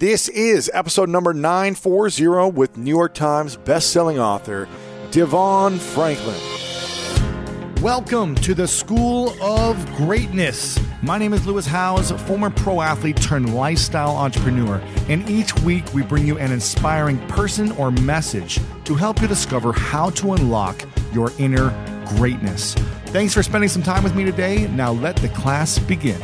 This is episode number 940 with New York Times bestselling author DeVon Franklin. Welcome to the School of Greatness. My name is Lewis Howes, former pro athlete turned lifestyle entrepreneur, and each week we bring you an inspiring person or message to help you discover how to unlock your inner greatness. Thanks for spending some time with me today. Now let the class begin.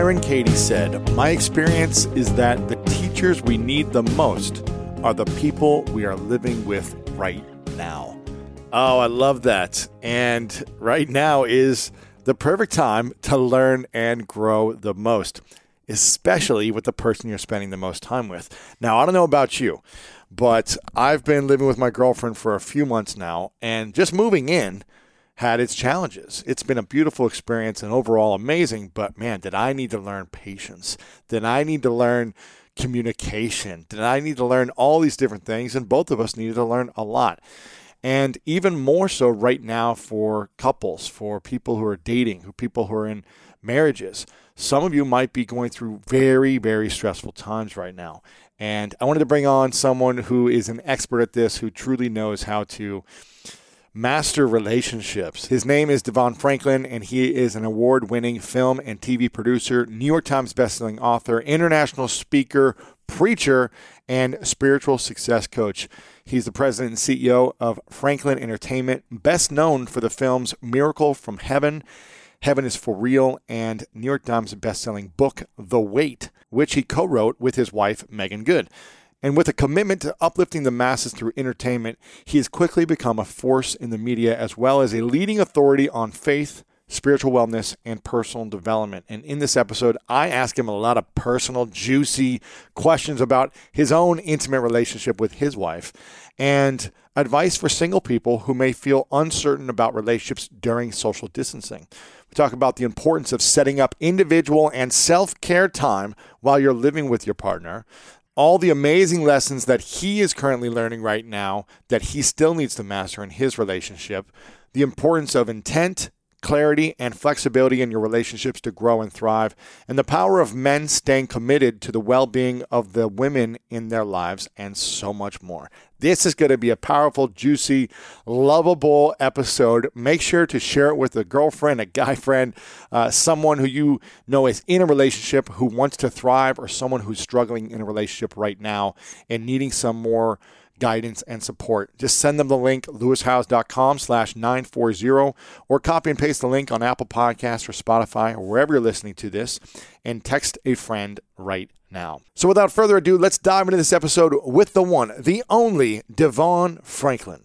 Byron Katie said, My experience is that the teachers we need the most are the people we are living with right now. Oh, I love that. And right now is the perfect time to learn and grow the most, especially with the person you're spending the most time with. Now, I don't know about you, but I've been living with my girlfriend for a few months now, and just moving in had its challenges. It's been a beautiful experience and overall amazing, but man, did I need to learn patience? Did I need to learn communication? Did I need to learn all these different things? And both of us needed to learn a lot. And even more so right now for couples, for people who are dating, who people who are in marriages. Some of you might be going through very, very stressful times right now. And I wanted to bring on someone who is an expert at this, who truly knows how to master relationships. His name is DeVon Franklin, and he is an award winning film and TV producer, New York Times bestselling author, international speaker, preacher, and spiritual success coach. He's the president and CEO of Franklin Entertainment, best known for the films Miracle from Heaven, Heaven is for Real, and New York Times bestselling book The Wait, which he co wrote with his wife, Meagan Good. And with a commitment to uplifting the masses through entertainment, he has quickly become a force in the media as well as a leading authority on faith, spiritual wellness, and personal development. And in this episode, I ask him a lot of personal, juicy questions about his own intimate relationship with his wife and advice for single people who may feel uncertain about relationships during social distancing. We talk about the importance of setting up individual and self care time while you're living with your partner all the amazing lessons that he is currently learning right now that he still needs to master in his relationship, the importance of intent, clarity, and flexibility in your relationships to grow and thrive, and the power of men staying committed to the well being of the women in their lives, and so much more. This is going to be a powerful, juicy, lovable episode. Make sure to share it with a girlfriend, a guy friend, uh, someone who you know is in a relationship who wants to thrive, or someone who's struggling in a relationship right now and needing some more guidance and support. Just send them the link, lewishowes.com slash 940, or copy and paste the link on Apple Podcasts or Spotify or wherever you're listening to this, and text a friend right now. So without further ado, let's dive into this episode with the one, the only DeVon Franklin.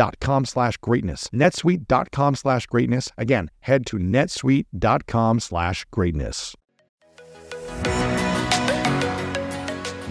slash greatness. netsuite.com slash greatness. Again, head to netsuite.com slash greatness.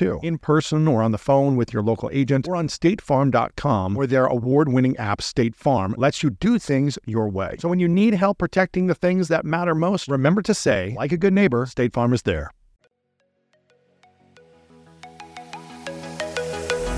too, in person or on the phone with your local agent or on statefarm.com, where their award winning app, State Farm, lets you do things your way. So when you need help protecting the things that matter most, remember to say, like a good neighbor, State Farm is there.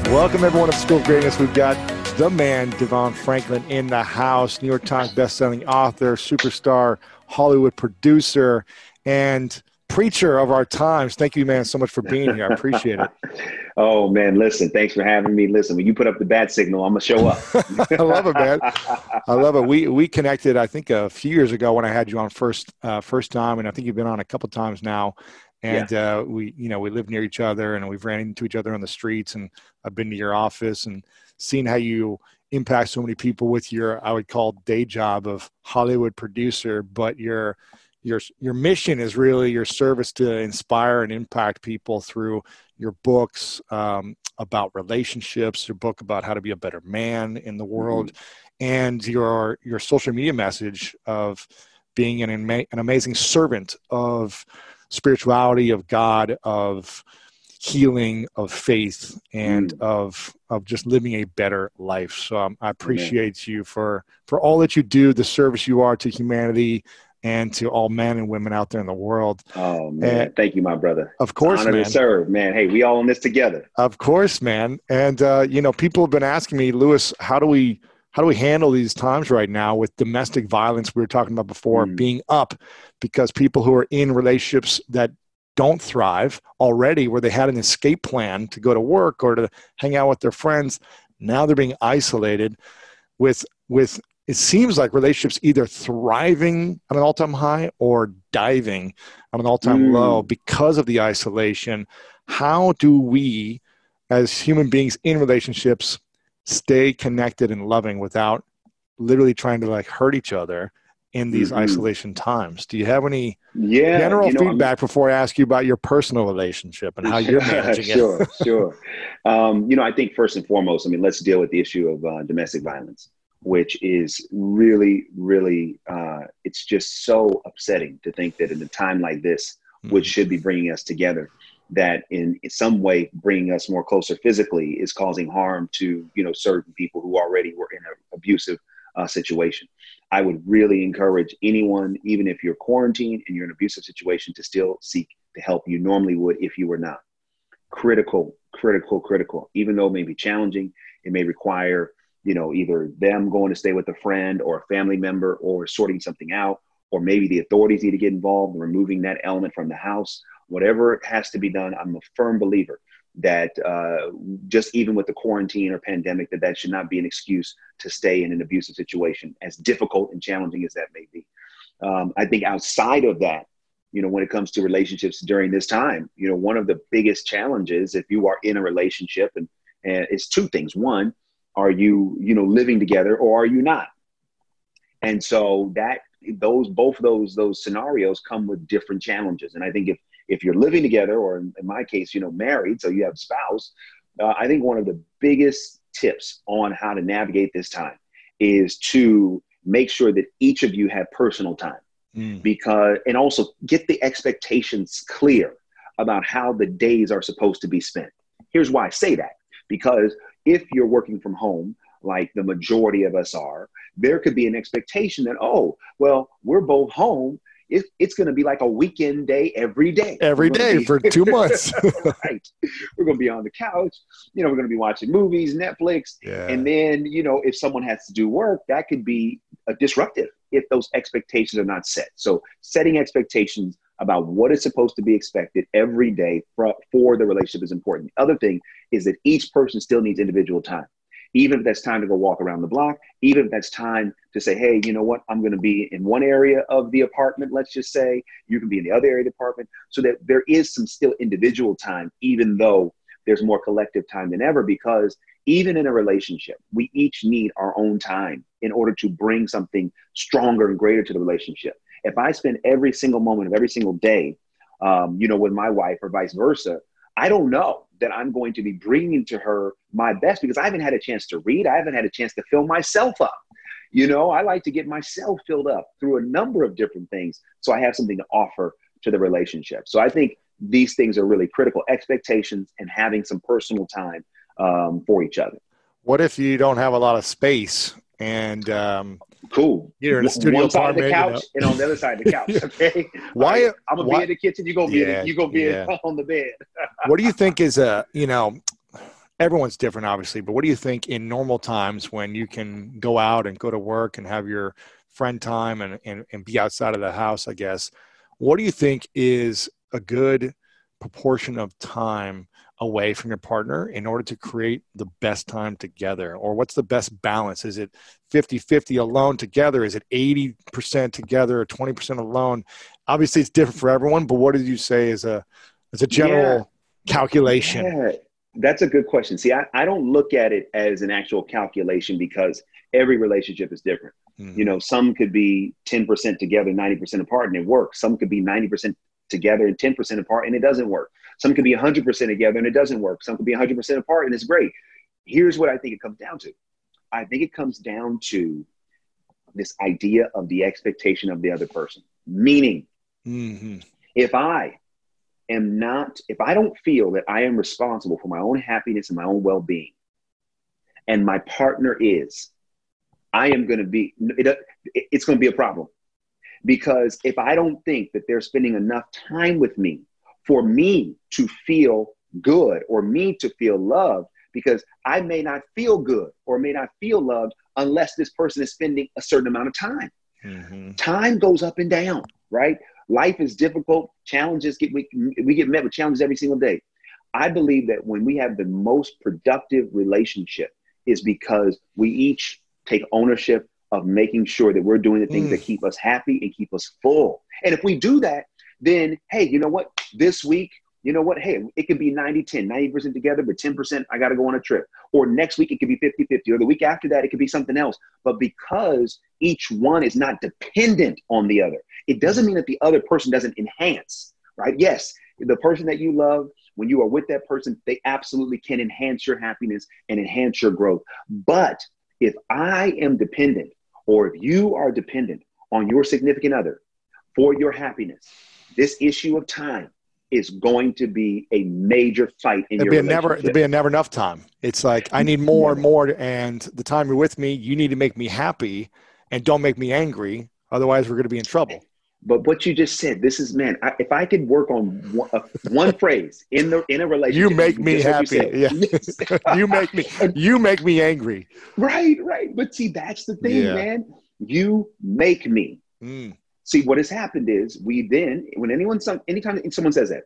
Welcome, everyone, to School of Greatness. We've got the man, DeVon Franklin, in the house, New York Times bestselling author, superstar, Hollywood producer, and preacher of our times. Thank you, man, so much for being here. I appreciate it. oh man, listen, thanks for having me. Listen, when you put up the bat signal, I'm gonna show up. I love it, man. I love it. We we connected, I think, a few years ago when I had you on first uh, first time, and I think you've been on a couple times now. And yeah. uh, we, you know, we live near each other, and we've ran into each other on the streets. And I've been to your office and seen how you impact so many people with your, I would call, day job of Hollywood producer, but your your your mission is really your service to inspire and impact people through your books um, about relationships, your book about how to be a better man in the world, mm-hmm. and your your social media message of being an an amazing servant of spirituality, of God, of healing, of faith, and mm. of of just living a better life. So um, I appreciate Amen. you for for all that you do, the service you are to humanity, and to all men and women out there in the world. Oh man, and thank you, my brother. Of course, honor man. to serve, man. Hey, we all in this together. Of course, man. And uh, you know, people have been asking me, Lewis, how do we how do we handle these times right now with domestic violence we were talking about before mm. being up because people who are in relationships that don't thrive already where they had an escape plan to go to work or to hang out with their friends now they're being isolated with with it seems like relationships either thriving at an all-time high or diving at an all-time mm. low because of the isolation how do we as human beings in relationships stay connected and loving without literally trying to like hurt each other in these mm-hmm. isolation times. Do you have any yeah, general you know, feedback I'm, before I ask you about your personal relationship and how you're managing sure, it? sure, sure. Um, you know, I think first and foremost, I mean, let's deal with the issue of uh, domestic violence, which is really, really, uh, it's just so upsetting to think that in a time like this, mm-hmm. which should be bringing us together, that in, in some way bringing us more closer physically is causing harm to you know certain people who already were in an abusive uh, situation. I would really encourage anyone, even if you're quarantined and you're in an abusive situation, to still seek the help you normally would if you were not. Critical, critical, critical. Even though it may be challenging, it may require you know either them going to stay with a friend or a family member or sorting something out or maybe the authorities need to get involved in removing that element from the house. Whatever has to be done i'm a firm believer that uh, just even with the quarantine or pandemic that that should not be an excuse to stay in an abusive situation as difficult and challenging as that may be. Um, i think outside of that you know when it comes to relationships during this time you know one of the biggest challenges if you are in a relationship and, and it's two things. One are you you know living together or are you not? And so that those both of those those scenarios come with different challenges. And i think if if you're living together, or in, my case, you know, married, so you have spouse, uh, I think one of the biggest tips on how to navigate this time is to make sure that each of you have personal time. Mm. because and also get the expectations clear about how the days are supposed to be spent. Here's why i say that. Because if you're working from home like the majority of us are there could be an expectation that oh well we're both home it, it's going to be like a weekend day every day. Every day be, for two months. right. We're going to be on the couch. You know, we're going to be watching movies, Netflix. Yeah. And then, you know, if someone has to do work, that could be a disruptive if those expectations are not set. So setting expectations about what is supposed to be expected every day for, for the relationship is important. The other thing is that each person still needs individual time even if that's time to go walk around the block, even if that's time to say, hey, you know what, I'm going to be in one area of the apartment, let's just say, you can be in the other area of the apartment, so that there is some still individual time, even though there's more collective time than ever, because even in a relationship, we each need our own time in order to bring something stronger and greater to the relationship. If I spend every single moment of every single day, um, you know, with my wife or vice versa, I don't know that I'm going to be bringing to her my best because I haven't had a chance to read. I haven't had a chance to fill myself up. You know, I like to get myself filled up through a number of different things so I have something to offer to the relationship. So I think these things are really critical expectations and having some personal time um, for each other. What if you don't have a lot of space and um, cool. You're in a studio One side of the couch you know? and on the other side of the couch. Okay. why? Right. I'm gonna why, be in the kitchen. You gonna be yeah, in, you gonna be yeah. on the bed. what do you think is a you know? Everyone's different, obviously, but what do you think in normal times when you can go out and go to work and have your friend time and, and, and be outside of the house, I guess? What do you think is a good proportion of time away from your partner in order to create the best time together? Or what's the best balance? Is it 50-50 alone together? Is it 80% together or 20% alone? Obviously it's different for everyone but what did you say is a as a general yeah. calculation? Yeah. that's a good question. See I, I don't look at it as an actual calculation because every relationship is different. Mm-hmm. you know some could be 10% together 90% apart and it works. Some could be 90% together and 10% apart and it doesn't work some could be 100% together and it doesn't work. Some could be 100% apart and it's great. Here's what I think it comes down to I think it comes down to this idea of the expectation of the other person. Meaning, mm-hmm. if I am not, if I don't feel that I am responsible for my own happiness and my own well being, and my partner is, I am going to be, it, it's going to be a problem. Because if I don't think that they're spending enough time with me for me to feel good or me to feel loved because I may not feel good or may not feel loved unless this person is spending a certain amount of time. Mm-hmm. Time goes up and down, right? Life is difficult. Challenges get we, we get met with challenges every single day. I believe that when we have the most productive relationship is because we each take ownership of making sure that we're doing the things mm. that keep us happy and keep us full. And if we do that, then hey, you know what? This week you know what? Hey, it could be 90 10, 90% together, but 10% I got to go on a trip. Or next week it could be 50 50, or the week after that it could be something else. But because each one is not dependent on the other, it doesn't mean that the other person doesn't enhance, right? Yes, the person that you love, when you are with that person, they absolutely can enhance your happiness and enhance your growth. But if I am dependent, or if you are dependent on your significant other for your happiness, this issue of time is going to be a major fight in There'll your be never there'll be a never enough time. It's like I need more and more, and the time you're with me, you need to make me happy, and don't make me angry. Otherwise, we're going to be in trouble. But what you just said, this is man. I, if I could work on one, uh, one phrase in the in a relationship, you make me happy. You yeah, you make me you make me angry. Right, right. But see, that's the thing, yeah. man. You make me. Mm. See, what has happened is we then, when anyone, some, anytime someone says that,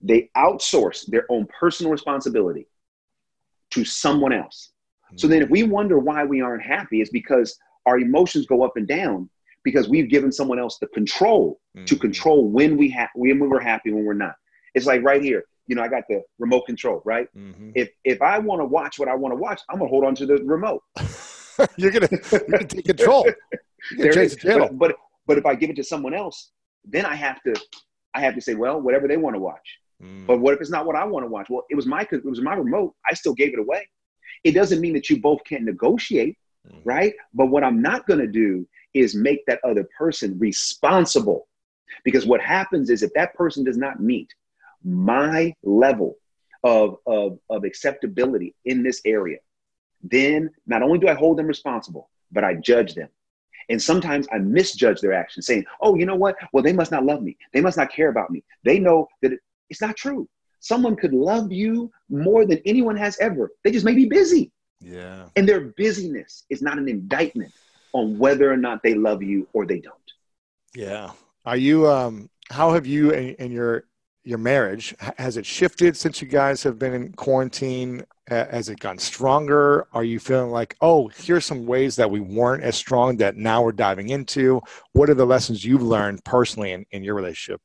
they outsource their own personal responsibility to someone else. Mm-hmm. So then, if we wonder why we aren't happy, it's because our emotions go up and down because we've given someone else the control mm-hmm. to control when we have when we're happy, when we're not. It's like right here. You know, I got the remote control, right? Mm-hmm. If if I want to watch what I want to watch, I'm gonna hold on to the remote. you're gonna you're gonna take control. You're gonna the channel. But, but but if I give it to someone else, then I have to I have to say, well, whatever they want to watch. Mm. But what if it's not what I want to watch? Well, it was my it was my remote. I still gave it away. It doesn't mean that you both can't negotiate, mm. right? But what I'm not going to do is make that other person responsible. Because what happens is if that person does not meet my level of, of, of acceptability in this area, then not only do I hold them responsible, but I judge them. And sometimes I misjudge their actions, saying, oh, you know what? Well, they must not love me. They must not care about me. They know that it's not true. Someone could love you more than anyone has ever. They just may be busy. Yeah. And their busyness is not an indictment on whether or not they love you or they don't. Yeah. Are you, um, how have you and your, your marriage, has it shifted since you guys have been in quarantine? Has it gone stronger? Are you feeling like, oh, here's some ways that we weren't as strong that now we're diving into? What are the lessons you've learned personally in, in your relationship?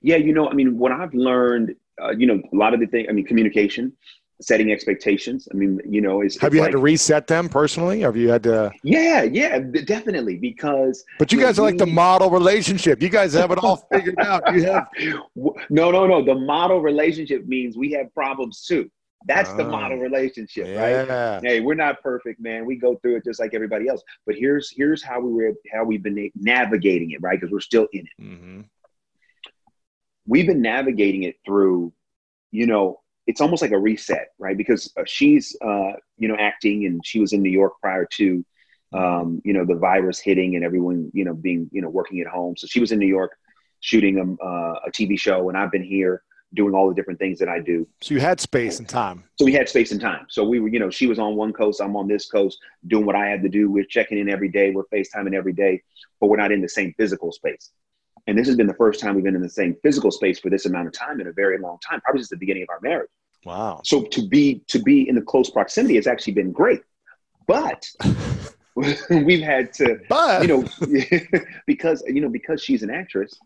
Yeah, you know, I mean, what I've learned, uh, you know, a lot of the things, I mean, communication, setting expectations. I mean, you know, is have you like, had to reset them personally? Have you had to? Yeah, yeah, definitely. Because but you guys are like the model relationship. You guys have it all figured out. You have no, no, no. The model relationship means we have problems too. That's the model ah, relationship, yeah. right? Hey, we're not perfect, man. We go through it just like everybody else. But here's here's how we were how we've been navigating it, right? Because we're still in it. Mm-hmm. We've been navigating it through, you know, it's almost like a reset, right? Because uh, she's, uh, you know, acting and she was in New York prior to, um, you know, the virus hitting and everyone, you know, being, you know, working at home. So she was in New York shooting a, uh, a TV show, and I've been here doing all the different things that I do. So you had space and time. So we had space and time. So we were, you know, she was on one coast, I'm on this coast, doing what I had to do. We're checking in every day, we're FaceTiming every day, but we're not in the same physical space. And this has been the first time we've been in the same physical space for this amount of time in a very long time, probably since the beginning of our marriage. Wow. So to be to be in the close proximity has actually been great. But we've had to but. you know because you know because she's an actress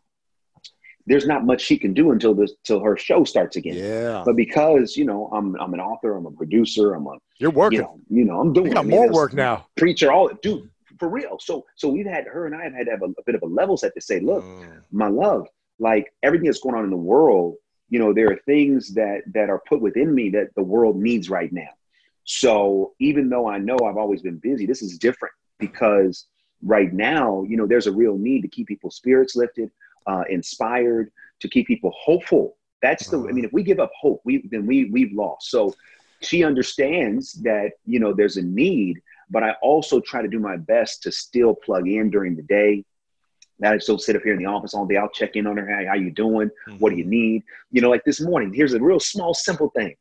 there's not much she can do until this till her show starts again. Yeah. But because you know I'm I'm an author, I'm a producer, I'm a you're working. You know, you know I'm doing. You got I mean, more work now. Preacher, all dude for real. So so we've had her and I have had to have a, a bit of a level set to say, look, mm. my love, like everything that's going on in the world, you know, there are things that that are put within me that the world needs right now. So even though I know I've always been busy, this is different because right now, you know, there's a real need to keep people's spirits lifted, uh, inspired, to keep people hopeful. That's the. I mean, if we give up hope, we then we we've lost. So she understands that you know there's a need but I also try to do my best to still plug in during the day. That I still sit up here in the office all day. I'll check in on her. Hey, how you doing? Mm-hmm. What do you need? You know, like this morning. Here's a real small, simple thing.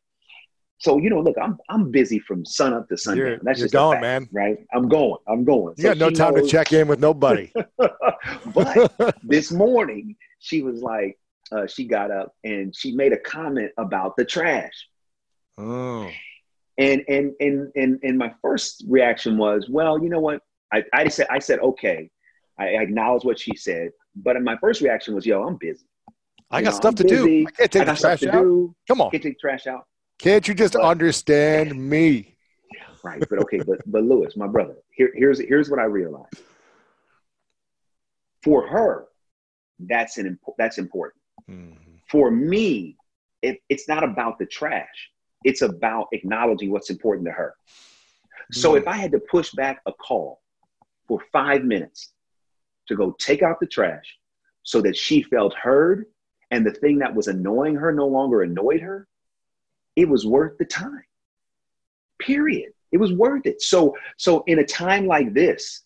So you know, look, I'm I'm busy from sun up to sundown. You're, That's you're just going, fact, man. Right? I'm going. I'm going. You so got no time knows. to check in with nobody. but this morning, she was like, uh, she got up and she made a comment about the trash. Oh. And and and and and my first reaction was, well, you know what? I, I said I said okay. I, acknowledge what she said, but my first reaction was, yo, I'm busy. I got know, stuff I'm to busy. do. I can't take I the trash out. Do. Come on. Can't take trash out. Can't you just but, understand me? Right, but okay, but but Lewis, my brother, here, here's here's what I realized. For her, that's an that's important. Mm-hmm. For me, it, it's not about the trash. It's about acknowledging what's important to her. Mm-hmm. So if I had to push back a call for five minutes to go take out the trash so that she felt heard and the thing that was annoying her no longer annoyed her, it was worth the time. Period. It was worth it. So, so in a time like this,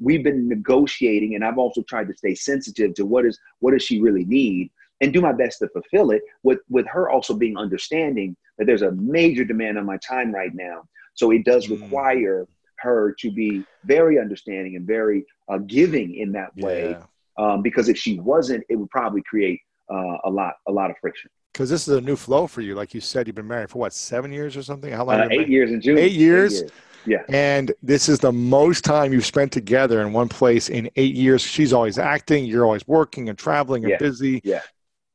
we've been negotiating, and I've also tried to stay sensitive to what is what does she really need, and do my best to fulfill it. With with her also being understanding that there's a major demand on my time right now, so it does mm. require her to be very understanding and very uh, giving in that way. Yeah. Um, because if she wasn't, it would probably create uh, a lot a lot of friction because this is a new flow for you. Like you said, you've been married for what, seven years or something? How long? Uh, eight years in June. Eight years? eight years. Yeah. And this is the most time you've spent together in one place in eight years. She's always acting, you're always working and traveling and yeah. busy. Yeah.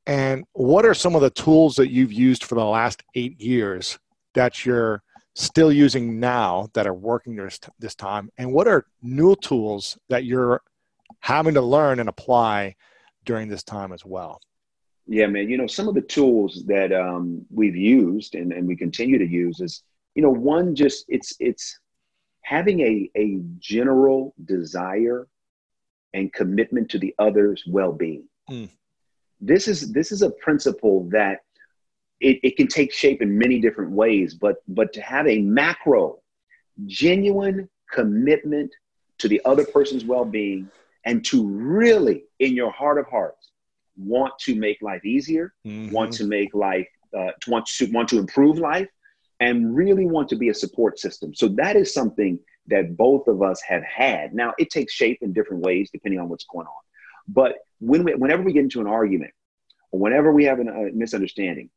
And what are some of the tools that you've used for the last eight years that you're still using now that are working this, this time? And what are new tools that you're having to learn and apply during this time as well? Yeah, man. You know, some of the tools that um, we've used and, and we continue to use is, you know, one just it's it's having a a general desire and commitment to the other's well-being. Mm. This is this is a principle that it, it can take shape in many different ways, but but to have a macro, genuine commitment to the other person's well-being and to really, in your heart of hearts, want to make life easier, mm-hmm. want to make life, uh, to want to want to improve life, and really want to be a support system. So that is something that both of us have had. Now it takes shape in different ways depending on what's going on. But when we, whenever we get into an argument, or whenever we have a misunderstanding,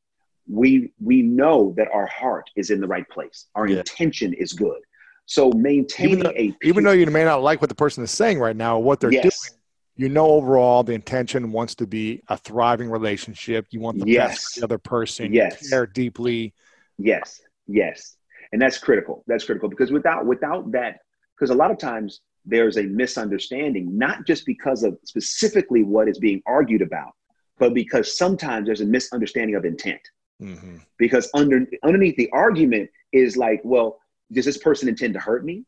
we we know that our heart is in the right place. Our yeah. intention is good. So maintaining even though, a even though you may not like what the person is saying right now, what they're yes. doing you know overall the intention wants to be a thriving relationship you want the yes. best for the other person yes. you care deeply yes yes and that's critical that's critical because without without that because a lot of times there's a misunderstanding not just because of specifically what is being argued about but because sometimes there's a misunderstanding of intent mm-hmm. because under underneath the argument is like well does this person intend to hurt me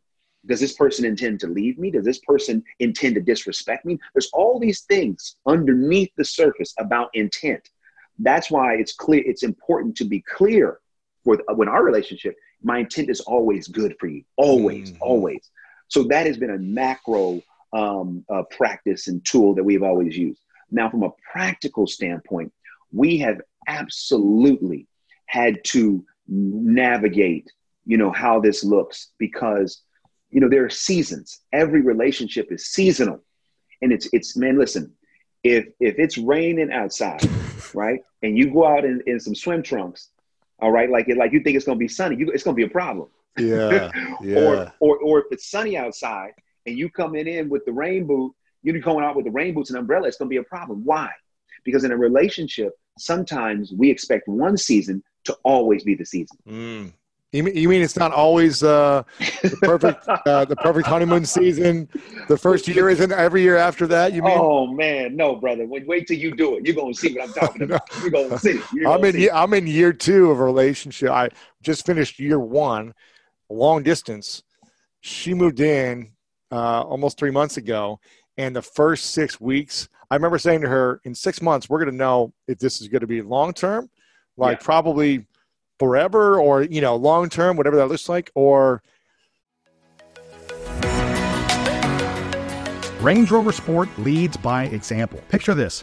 does this person intend to leave me? Does this person intend to disrespect me? There's all these things underneath the surface about intent. That's why it's clear. It's important to be clear with when our relationship. My intent is always good for you, always, mm-hmm. always. So that has been a macro um, uh, practice and tool that we've always used. Now, from a practical standpoint, we have absolutely had to navigate, you know, how this looks because you know there are seasons. Every relationship is seasonal. And it's it's man listen if if it's raining outside right and you go out in, in some swim trunks all right like it like you think it's going to be sunny you, it's going to be a problem yeah, yeah. or, or or if it's sunny outside and you coming in with the rain boot you're going out with the rain boots and umbrella it's going to be a problem why because in a relationship sometimes we expect one season to always be the season mm. You mean, you mean it's not always uh, the perfect uh, the perfect honeymoon season? The first year isn't every year after that. You mean? Oh man, no, brother. Wait, wait till you do it. You're gonna see what I'm talking about. You're gonna see. You're I'm in. See. I'm in year two of a relationship. I just finished year one, long distance. She moved in uh, almost three months ago, and the first six weeks, I remember saying to her, "In six months, we're gonna know if this is going to be long term, like yeah. probably." forever or you know long term whatever that looks like or Range Rover Sport leads by example. Picture this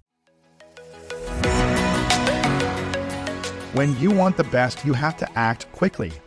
When you want the best, you have to act quickly,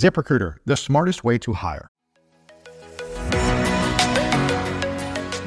ZipRecruiter, the smartest way to hire.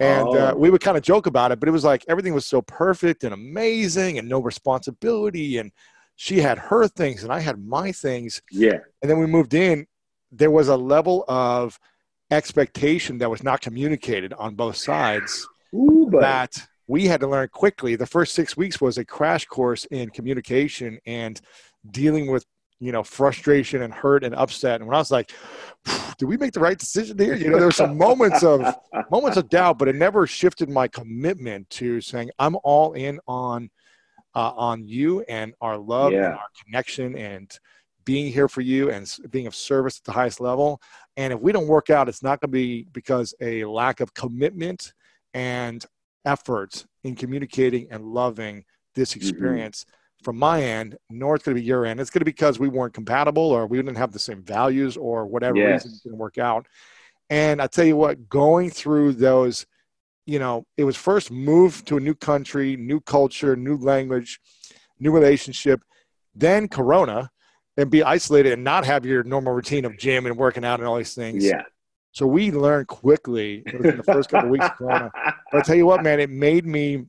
And uh, Oh. we would kind of joke about it, but it was like everything was so perfect and amazing and no responsibility. And she had her things and I had my things. Yeah. And then we moved in. There was a level of expectation that was not communicated on both sides Ooh, that we had to learn quickly. The first six weeks was a crash course in communication and dealing with, you know, frustration and hurt and upset. And when I was like, did we make the right decision here? You know, there were some moments of moments of doubt, but it never shifted my commitment to saying I'm all in on uh, on you and our love Yeah. and our connection and being here for you and being of service at the highest level. And if we don't work out, it's not going to be because a lack of commitment and effort in communicating and loving this Mm-hmm. From my end, nor it's going to be your end. It's going to be because we weren't compatible or we didn't have the same values or whatever Yes. reason it didn't work out. And I tell you what, going through those, you know, it was first move to a new country, new culture, new language, new relationship, then Corona, and be isolated and not have your normal routine of gym and working out and all these things. yeah. So we learned quickly within the first couple of weeks of Corona. But I tell you what, man, it made me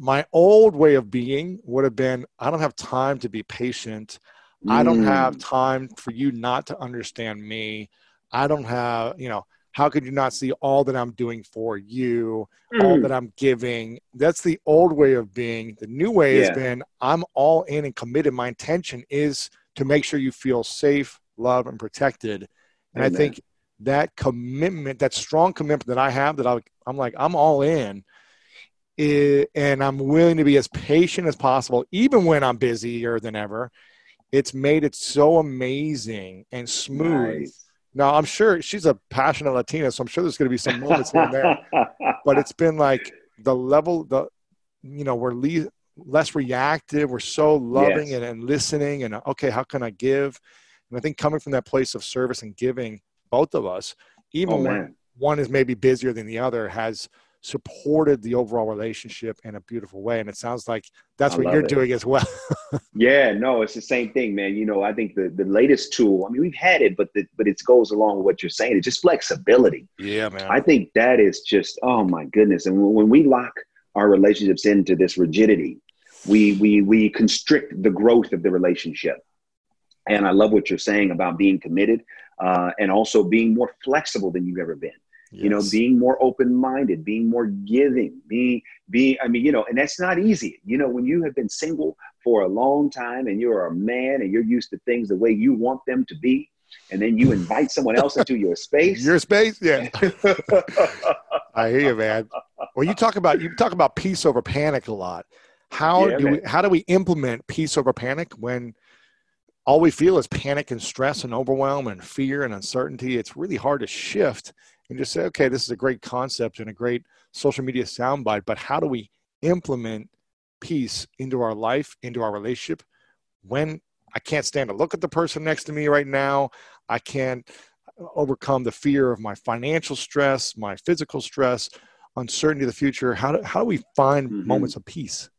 my old way of being would have been I don't have time to be patient. I don't Mm. have time for you not to understand me. I don't have, you know, how could you not see all that I'm doing for you, all Mm. that I'm giving? That's the old way of being. The new way has been I'm all in and committed. My intention is to make sure you feel safe, loved, and protected. And I think that commitment, that strong commitment that I have, that I, I'm like, I'm all in, i- and I'm willing to be as patient as possible, even when I'm busier than ever. It's made it so amazing and smooth. Nice. Now, I'm sure she's a passionate Latina, so I'm sure there's going to be some moments here and there. But it's been like the level, the you know, we're le- less reactive. We're so loving Yes. and, and listening, and okay, how can I give? And I think coming from that place of service and giving, both of us, even oh when one is maybe busier than the other, has supported the overall relationship in a beautiful way. And it sounds like that's I what you're it. doing as well. yeah, no, it's the same thing, man. You know, I think the, the latest tool, I mean, we've had it, but the, but it goes along with what you're saying. It's just flexibility. Yeah, man. I think that is just, oh my goodness. And when, we lock our relationships into this rigidity, we, we, we constrict the growth of the relationship. And I love what you're saying about being committed uh, and also being more flexible than you've ever been. Yes. You know, being more open-minded, being more giving, being being. I mean, you know, and that's not easy. You know, when you have been single for a long time and you're a man and you're used to things the way you want them to be, and then you invite someone else into your space. Your space, yeah. I hear you, man. Well, you talk about you talk about peace over panic a lot. How yeah, do man. we how do we implement peace over panic when all we feel is panic and stress and overwhelm and fear and uncertainty? It's really hard to shift and just say, okay, this is a great concept and a great social media soundbite, but how do we implement peace into our life, into our relationship when I can't stand to look at the person next to me right now? I can't overcome the fear of my financial stress, my physical stress, uncertainty of the future. How do, how do we find mm-hmm. moments of peace?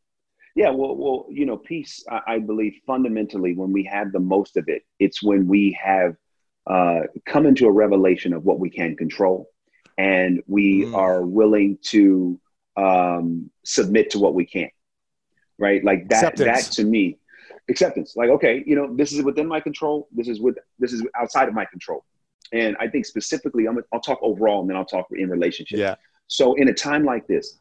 Yeah, well, well, you know, peace. I, I, believe fundamentally, when we have the most of it, it's when we have uh, come into a revelation of what we can control, and we mm. are willing to um, submit to what we can't. Right, like that. Acceptance. That to me, acceptance. Like, okay, you know, this is within my control. This is with this is outside of my control. And I think specifically, I'm, I'll talk overall, and then I'll talk in relationship. Yeah. So in a time like this,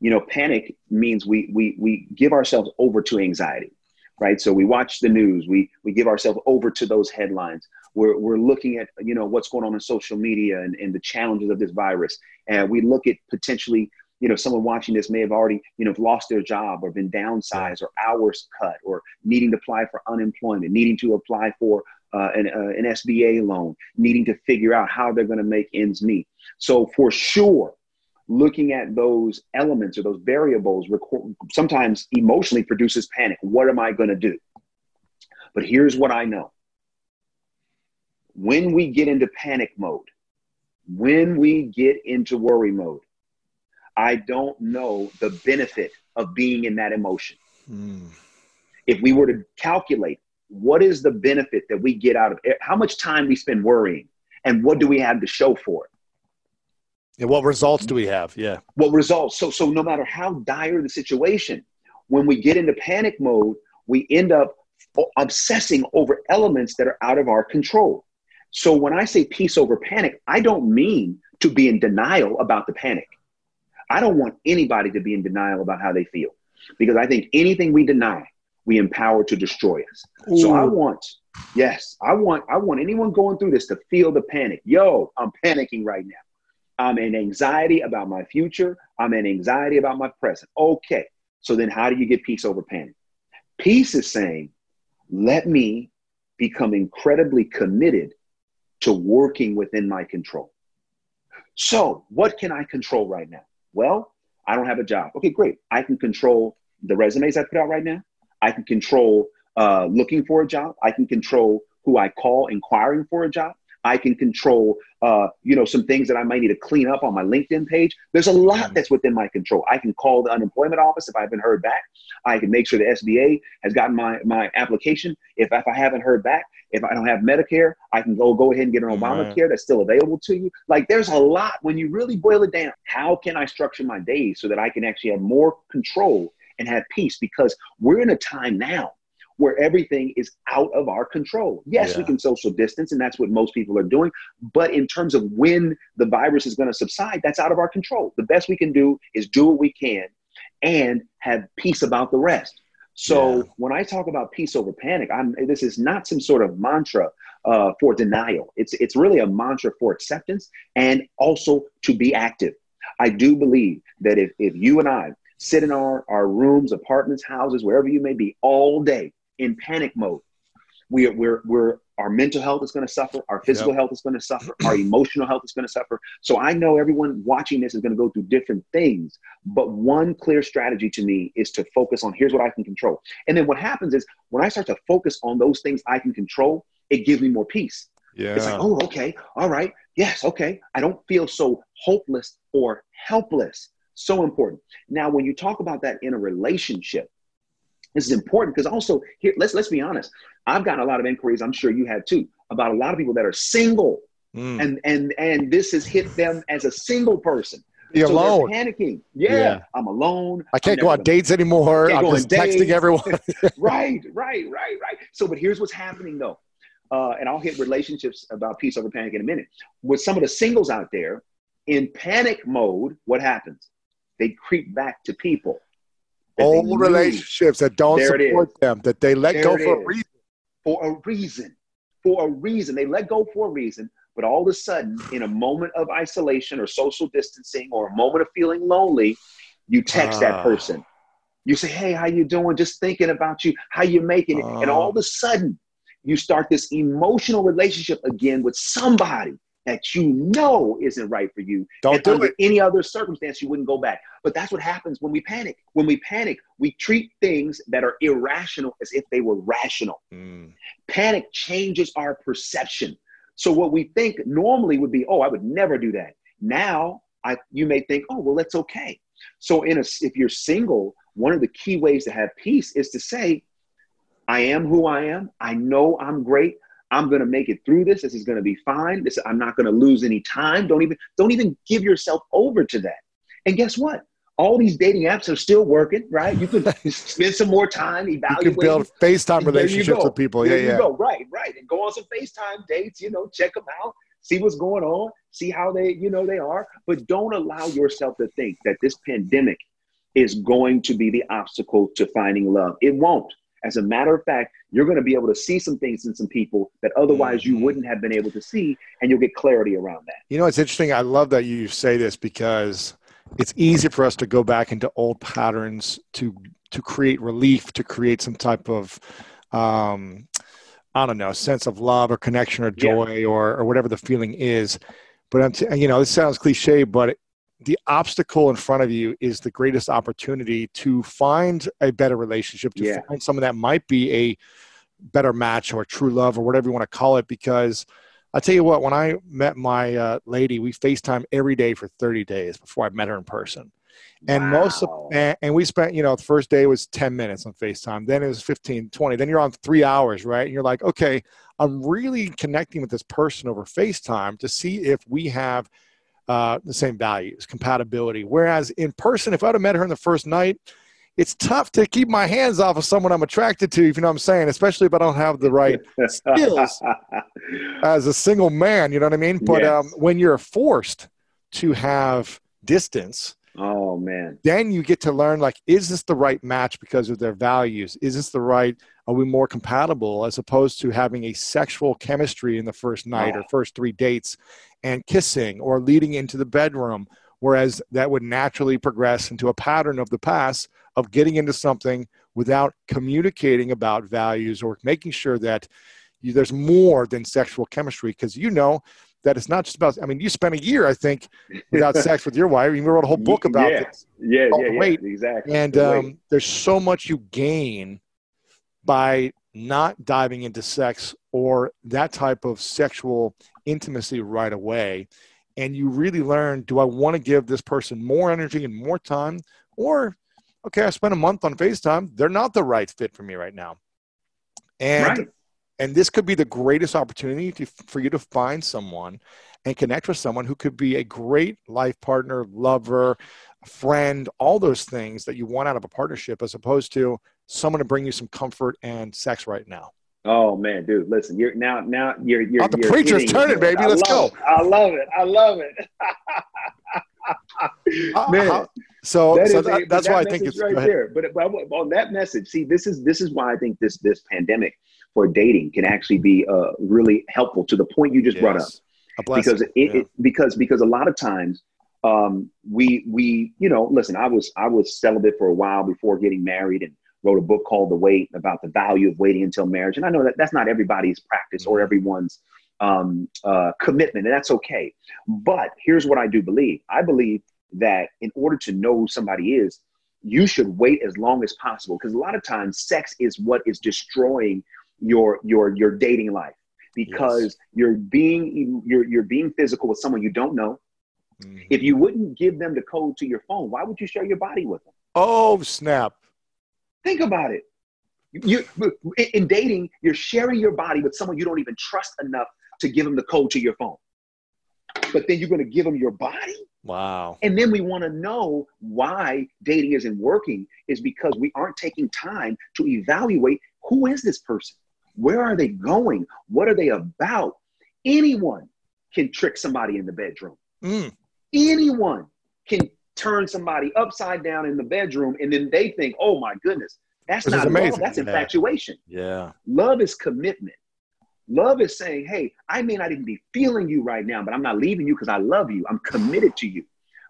you know, panic means we we we give ourselves over to anxiety, right? So we watch the news, we we give ourselves over to those headlines. We're, we're looking at you know what's going on in social media and, and the challenges of this virus. And we look at potentially you know someone watching this may have already you know lost their job or been downsized or hours cut or needing to apply for unemployment needing to apply for uh, an, uh, an sba loan needing to figure out how they're going to make ends meet. So for sure looking at those elements or those variables sometimes emotionally produces panic. What am i going to do? But here's what i know when we get into panic mode, when we get into worry mode, I don't know the benefit of being in that emotion. Mm. If we were to calculate what is the benefit that we get out of it, how much time we spend worrying, and what do we have to show for it? And what results do we have? Yeah. What results? So, so no matter how dire the situation, when we get into panic mode, we end up obsessing over elements that are out of our control. So when I say peace over panic, I don't mean to be in denial about the panic. I don't want anybody to be in denial about how they feel because I think anything we deny, we empower to destroy us. Ooh. So I want, yes, I want, I want anyone going through this to feel the panic. Yo, I'm panicking right now. I'm in anxiety about my future. I'm in anxiety about my present. Okay. So then how do you get peace over panic? Peace is saying, let me become incredibly committed to working within my control. So, what can I control right now? Well, I don't have a job. Okay, great. I can control the resumes I put out right now. I can control uh, looking for a job. I can control who I call inquiring for a job. I can control, uh, you know, some things that I might need to clean up on my LinkedIn page. There's a lot mm-hmm. that's within my control. I can call the unemployment office if I haven't heard back. I can make sure the SBA has gotten my, my application. If, if I haven't heard back, if I don't have Medicare, I can go go ahead and get an Obamacare that's still available to you. Like there's a lot when you really boil it down. How can I structure my days so that I can actually have more control and have peace? Because we're in a time now where everything is out of our control. Yes, yeah. we can social distance, and that's what most people are doing. But in terms of when the virus is going to subside, that's out of our control. The best we can do is do what we can and have peace about the rest. So yeah. when I talk about peace over panic, I'm this is not some sort of mantra uh, for denial. It's it's really a mantra for acceptance and also to be active. I do believe that if if you and I sit in our, our rooms, apartments, houses, wherever you may be, all day in panic mode. We are, we're, we're, our mental health is going to suffer. Our physical yep. health is going to suffer. Our emotional health is going to suffer. So I know everyone watching this is going to go through different things. But one clear strategy to me is to focus on here's what I can control. And then what happens is when I start to focus on those things I can control, it gives me more peace. Yeah. It's like, oh, okay, all right, yes, okay. I don't feel so hopeless or helpless. So important. Now, when you talk about that in a relationship, this is important because also here, let's let's be honest. I've gotten a lot of inquiries. I'm sure you have too about a lot of people that are single, mm. and and and this has hit them as a single person. Be so alone. panicking. Yeah, yeah, I'm alone. I can't go on dates anymore. I'm just texting everyone. right, right, right, right. So, but here's what's happening though, uh, and I'll hit relationships about peace over panic in a minute. With some of the singles out there in panic mode, what happens? They creep back to people old relationships that don't support them, that they let there go for a reason. For a reason. For a reason. They let go for a reason, but all of a sudden, in a moment of isolation or social distancing or a moment of feeling lonely, you text uh, that ah. person. You say, hey, how you doing? Just thinking about you, how you making it. Uh, and all of a sudden, you start this emotional relationship again with somebody that you know isn't right for you. Don't do it. Any other circumstance, you wouldn't go back. But that's what happens when we panic. When we panic, we treat things that are irrational as if they were rational. Mm. Panic changes our perception. So what we think normally would be, oh, I would never do that. Now, I you may think, oh, well, that's okay. So in a, if you're single, one of the key ways to have peace is to say, I am who I am. I know I'm great. I'm going to make it through this. This is going to be fine. This I'm not going to lose any time. Don't even don't even give yourself over to that. And guess what? All these dating apps are still working, right? You can spend some more time evaluating. You can build FaceTime relationships with people. There yeah, yeah. Go. Right, right. And go on some FaceTime dates, you know, check them out, see what's going on, see how they, you know, they are. But don't allow yourself to think that this pandemic is going to be the obstacle to finding love. It won't. As a matter of fact, you're going to be able to see some things in some people that otherwise mm-hmm. you wouldn't have been able to see, and you'll get clarity around that. You know, it's interesting. I love that you say this because it's easy for us to go back into old patterns to to create relief, to create some type of um, I don't know, sense of love or connection or joy yeah. or or whatever the feeling is. But I'm t- you know, this sounds cliche, but the obstacle in front of you is the greatest opportunity to find a better relationship, to yeah. find someone that might be a better match or true love or whatever you want to call it. Because I tell you what, when I met my uh, lady, we FaceTime every day for 30 days before I met her in person. And wow. most of, and, and, we spent, you know, the first day was 10 minutes on FaceTime. Then it was 15, 20. Then you're on three hours, right? And you're like, okay, I'm really connecting with this person over FaceTime to see if we have – uh, the same values, compatibility. Whereas in person, if I'd have met her in the first night, it's tough to keep my hands off of someone I'm attracted to, if you know what I'm saying, especially if I don't have the right skills as a single man, you know what I mean? But yes. um, when you're forced to have distance, oh man, then you get to learn like, is this the right match because of their values? Is this the right, are we more compatible as opposed to having a sexual chemistry in the first night oh. or first three dates and kissing or leading into the bedroom, whereas that would naturally progress into a pattern of the past of getting into something without communicating about values or making sure that you, there's more than sexual chemistry because you know that it's not just about i mean you spent a year i think without sex with your wife you wrote a whole book about yeah. this yeah yeah, yeah exactly and um, there's so much you gain by not diving into sex or that type of sexual intimacy right away. And you really learn do I want to give this person more energy and more time? Or, okay, I spent a month on FaceTime. They're not the right fit for me right now. And, right. And this could be the greatest opportunity to, for you to find someone and connect with someone who could be a great life partner, lover, friend, all those things that you want out of a partnership, as opposed to someone to bring you some comfort and sex right now. Oh man, dude, listen, you're now now you're you're, oh, the you're preacher's turning, it, baby. Let's go. It. I love it. I love it. Uh, man, uh, so, that so that, a, that's that why I think it's right there. But, but on that message, see, this is this is why I think this this pandemic for dating can actually be uh, really helpful to the point you just yes. brought up. Because it, yeah. it, because because a lot of times um, we we you know listen, I was I was celibate for a while before getting married and wrote a book called The Wait about the value of waiting until marriage. And I know that that's not everybody's practice or mm-hmm. everyone's um, uh, commitment, and that's okay. But here's what I do believe I believe that in order to know who somebody is, you should wait as long as possible because a lot of times sex is what is destroying your your your dating life because Yes. you're being you're you're being physical with someone you don't know. Mhm. If you wouldn't give them the code to your phone, why would you share your body with them? Oh, snap. Think about it. You- in dating, you're sharing your body with someone you don't even trust enough to give them the code to your phone. But then you're going to give them your body? Wow. And then we want to know why dating isn't working is because we aren't taking time to evaluate who is this person? Where are they going? What are they about? Anyone can trick somebody in the bedroom. Mm. Anyone can turn somebody upside down in the bedroom and then they think, oh my goodness, that's not love, amazing. that's Yeah. infatuation. Yeah. Love is commitment. Love is saying, hey, I may not even be feeling you right now, but I'm not leaving you because I love you. I'm committed to you.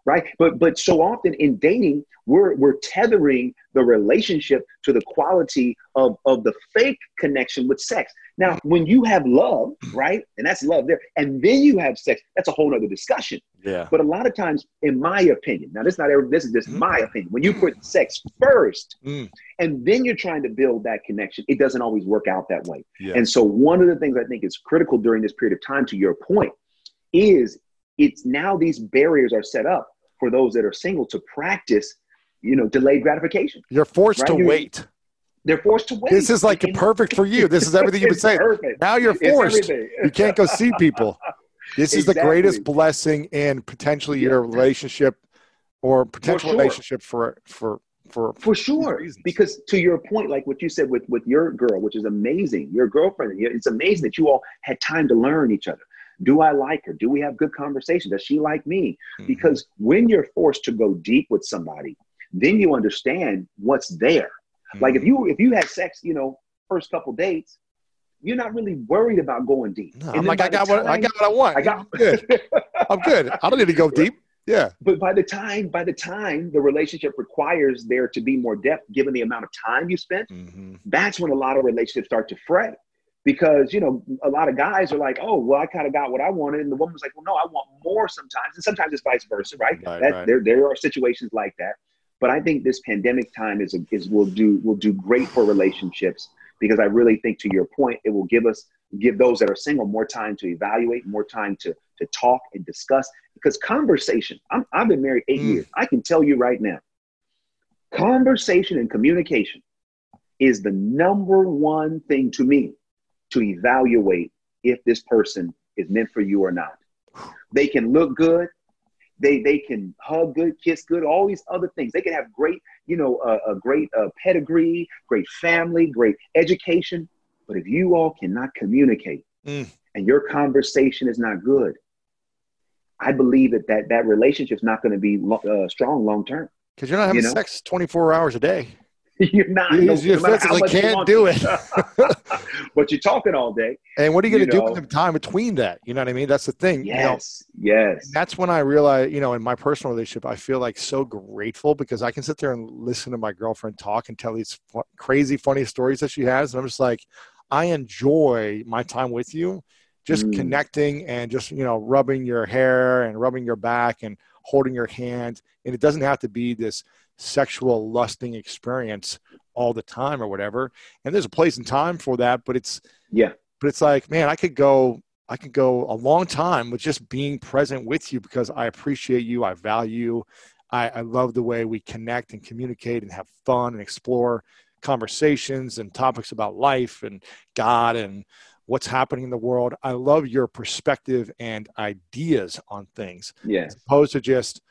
Right. But but so often in dating, we're we're tethering the relationship to the quality of, of the fake connection with sex. Now, when you have love, right, and that's love there, and then you have sex, that's a whole other discussion. Yeah. But a lot of times, in my opinion, now this is not every, this is just Mhm. my opinion. When you put sex first, Mm. and then you're trying to build that connection, it doesn't always work out that way. Yeah. And so, one of the things I think is critical during this period of time, to your point, is it's now these barriers are set up for those that are single to practice, you know, delayed gratification. You're forced Right, to you- wait. They're forced to wait. This is like perfect for you. This is everything you've been saying. Perfect. Now you're forced. You can't go see people. This is the greatest blessing in potentially your relationship or potential sure. relationship for for for For sure. Because to your point, like what you said with, with your girl, which is amazing, your girlfriend, it's amazing that you all had time to learn each other. Do I like her? Do we have good conversation? Does she like me? Mhm. Because when you're forced to go deep with somebody, then you understand what's there. Like if you if you had sex, you know, first couple dates, you're not really worried about going deep. No, I'm like I got what I got what I want. I got I'm good. I'm good. I don't need to go deep. Yeah. But by the time by the time the relationship requires there to be more depth, given the amount of time you spent, Mhm. that's when a lot of relationships start to fray. Because you know, a lot of guys are like, "Oh, well, I kind of got what I wanted," and the woman's like, "Well, no, I want more." Sometimes, and sometimes it's vice versa, right? Right, that, right. There, there are situations like that. But I think this pandemic time is is will do will do great for relationships because I really think, to your point, it will give us give those that are single more time to evaluate, more time to to talk and discuss. Because conversation, I'm, I've been married eight Mm. years. I can tell you right now, conversation and communication is the number one thing to me to evaluate if this person is meant for you or not. They can look good. They, they can hug good, kiss good, all these other things. They can have great, you know, uh, a great uh, pedigree, great family, great education. But if you all cannot communicate Mm. and your conversation is not good, I believe that that, that relationship's not going to be lo- uh, strong long term. Because you're not having You know? sex 24 hours a day. You're not. You, no- you no physically can't do it. but you're talking all day. and what are you going to do know. with the time between that? You know what I mean? That's the thing. you know? Yes. Yes. And that's when I realized, you know, in my personal relationship, I feel like so grateful because I can sit there and listen to my girlfriend talk and tell these fu- crazy, funny stories that she has. And I'm just like, I enjoy my time with you, just Mm. connecting and just, you know, rubbing your hair and rubbing your back and holding your hand. And it doesn't have to be this sexual lusting experience all the time or whatever. And there's a place and time for that, but it's, Yeah. but it's like, man, I could go, I could go a long time with just being present with you because I appreciate you, I value you, I, I love the way we connect and communicate and have fun and explore conversations and topics about life and God and what's happening in the world. I love your perspective and ideas on things, Yeah. As opposed to just,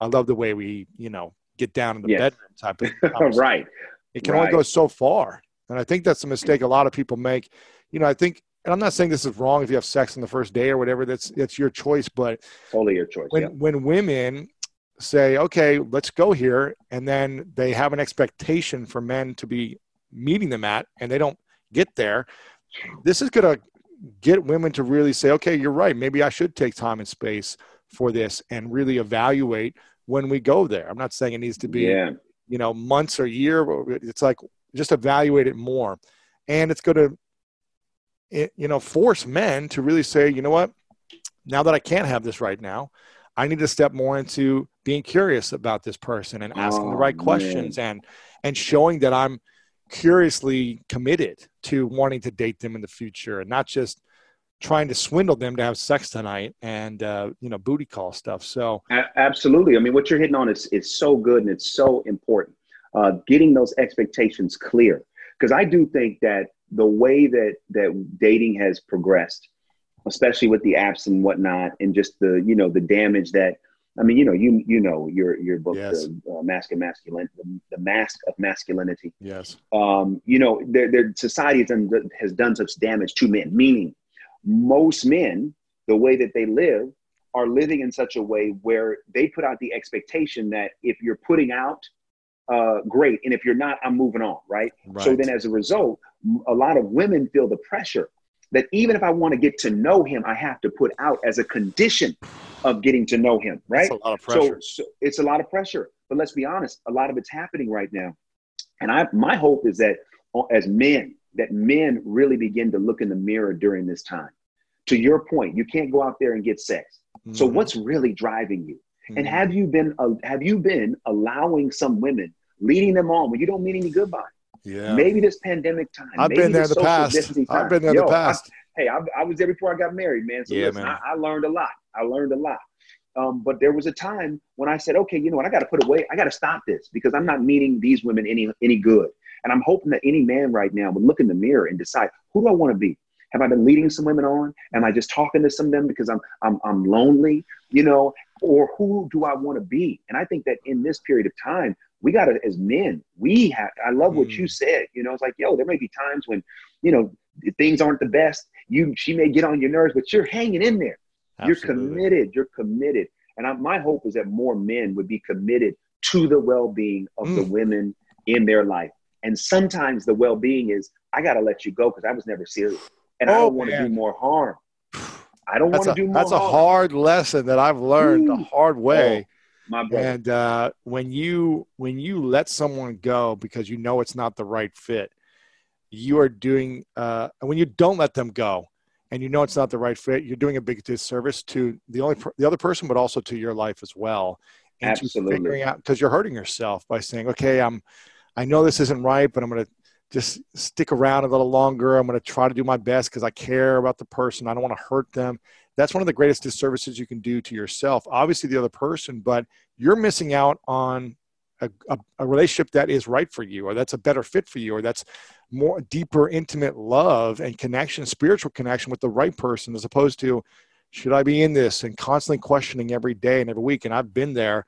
I love the way we, you know, get down in the Yes. bedroom type of right. It can only go so far. And I think that's a mistake a lot of people make. You know, I think, and I'm not saying this is wrong if you have sex on the first day or whatever, that's, that's your choice. But Totally your choice. when, yeah. when women say, okay, let's go here, and then they have an expectation for men to be meeting them at, and they don't get there, this is going to get women to really say, okay, you're right. Maybe I should take time and space for this and really evaluate when we go there. I'm not saying it needs to be yeah. you know months or year it's like just evaluate it more and it's going to it, you know force men to really say you know what now that i can't have this right now i need to step more into being curious about this person and asking the Oh, right questions and and showing that i'm curiously committed to wanting to date them in the future and not just trying to swindle them to have sex tonight and uh, you know booty call stuff. So absolutely, I mean, what you're hitting on is is so good and it's so important. Uh, getting those expectations clear, because I do think that the way that that dating has progressed, especially with the apps and whatnot, and just the you know the damage that I mean, you know, you you know your your book, yes. the uh, mask of masculinity, the, the, mask of masculinity. Yes. Um, you know, their their society has done, has done such damage to men. Meaning, most men, the way that they live, are living in such a way where they put out the expectation that if you're putting out, uh, great, and if you're not, I'm moving on. Right? right. So then, as a result, a lot of women feel the pressure that even if I want to get to know him, I have to put out as a condition of getting to know him, right? It's a lot of pressure. So, so, it's a lot of pressure. But let's be honest, a lot of it's happening right now. And I my hope is that uh, as men, that men really begin to look in the mirror during this time. To your point, you can't go out there and get sex. Mm-hmm. So what's really driving you? Mm-hmm. And have you been uh, have you been allowing some women leading them on when you don't mean any good by? Yeah. Maybe this pandemic time. I've been there in the past. I've been there in the past. I, hey, I, I, was there before I got married, man. So yeah, listen, man. I, I learned a lot. I learned a lot. Um, but there was a time when I said, okay, you know what, I got to put away, I got to stop this because I'm not meeting these women any any good. And I'm hoping that any man right now would look in the mirror and decide, who do I want to be? Have I been leading some women on? Am I just talking to some of them because I'm I'm I'm lonely, you know? Or who do I want to be? And I think that in this period of time, we got to, as men, we have. I love what mm. you said. You know, it's like, yo, there may be times when, you know, things aren't the best. You, she may get on your nerves, but you're hanging in there. Absolutely. You're committed. You're committed. And I, my hope is that more men would be committed to the well-being of mm. the women in their life. And sometimes the well-being is I got to let you go because I was never serious, and oh, I don't want to do more harm. I don't want to do more. That's harm. a hard lesson that I've learned Ooh. the hard way. Oh, my brother. And uh, when you when you let someone go because you know it's not the right fit, you are doing. Uh, when you don't let them go, and you know it's not the right fit, you're doing a big disservice to the only the other person, but also to your life as well. And Absolutely. Figuring out because you're hurting yourself by saying, "Okay, I'm, I know this isn't right, but I'm going to just stick around a little longer. I'm going to try to do my best because I care about the person. I don't want to hurt them." That's one of the greatest disservices you can do to yourself. Obviously, the other person, but you're missing out on a, a, a relationship that is right for you, or that's a better fit for you, or that's more deeper, intimate love and connection, spiritual connection with the right person, as opposed to should I be in this and constantly questioning every day and every week. And I've been there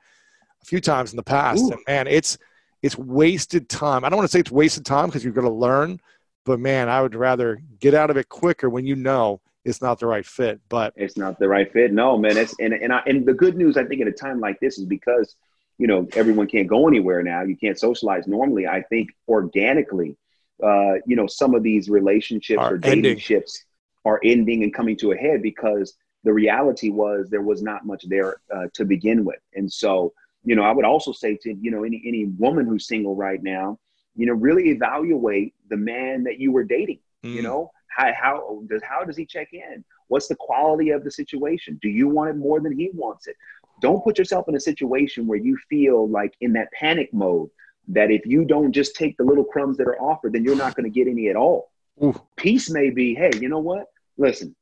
a few times in the past, Ooh. and man, it's it's wasted time. I don't want to say it's wasted time because you're going to learn, but man, I would rather get out of it quicker when you know it's not the right fit. But it's not the right fit. No, man. It's and and I, and the good news I think at a time like this is because you know everyone can't go anywhere now. You can't socialize normally. I think organically uh, you know, some of these relationships are or dating ending. ships are ending and coming to a head because the reality was there was not much there uh, to begin with. And so, you know, I would also say to, you know, any, any woman who's single right now, you know, really evaluate the man that you were dating, mm. you know, how, how does, how does he check in? What's the quality of the situation? Do you want it more than he wants it? Don't put yourself in a situation where you feel like in that panic mode that if you don't just take the little crumbs that are offered, then you're not going to get any at all. Ooh. Peace may be, hey, you know what? Listen,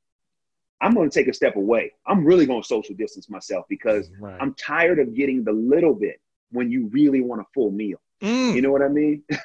I'm going to take a step away. I'm really going to social distance myself because right. I'm tired of getting the little bit when you really want a full meal. Mm. You know what I mean?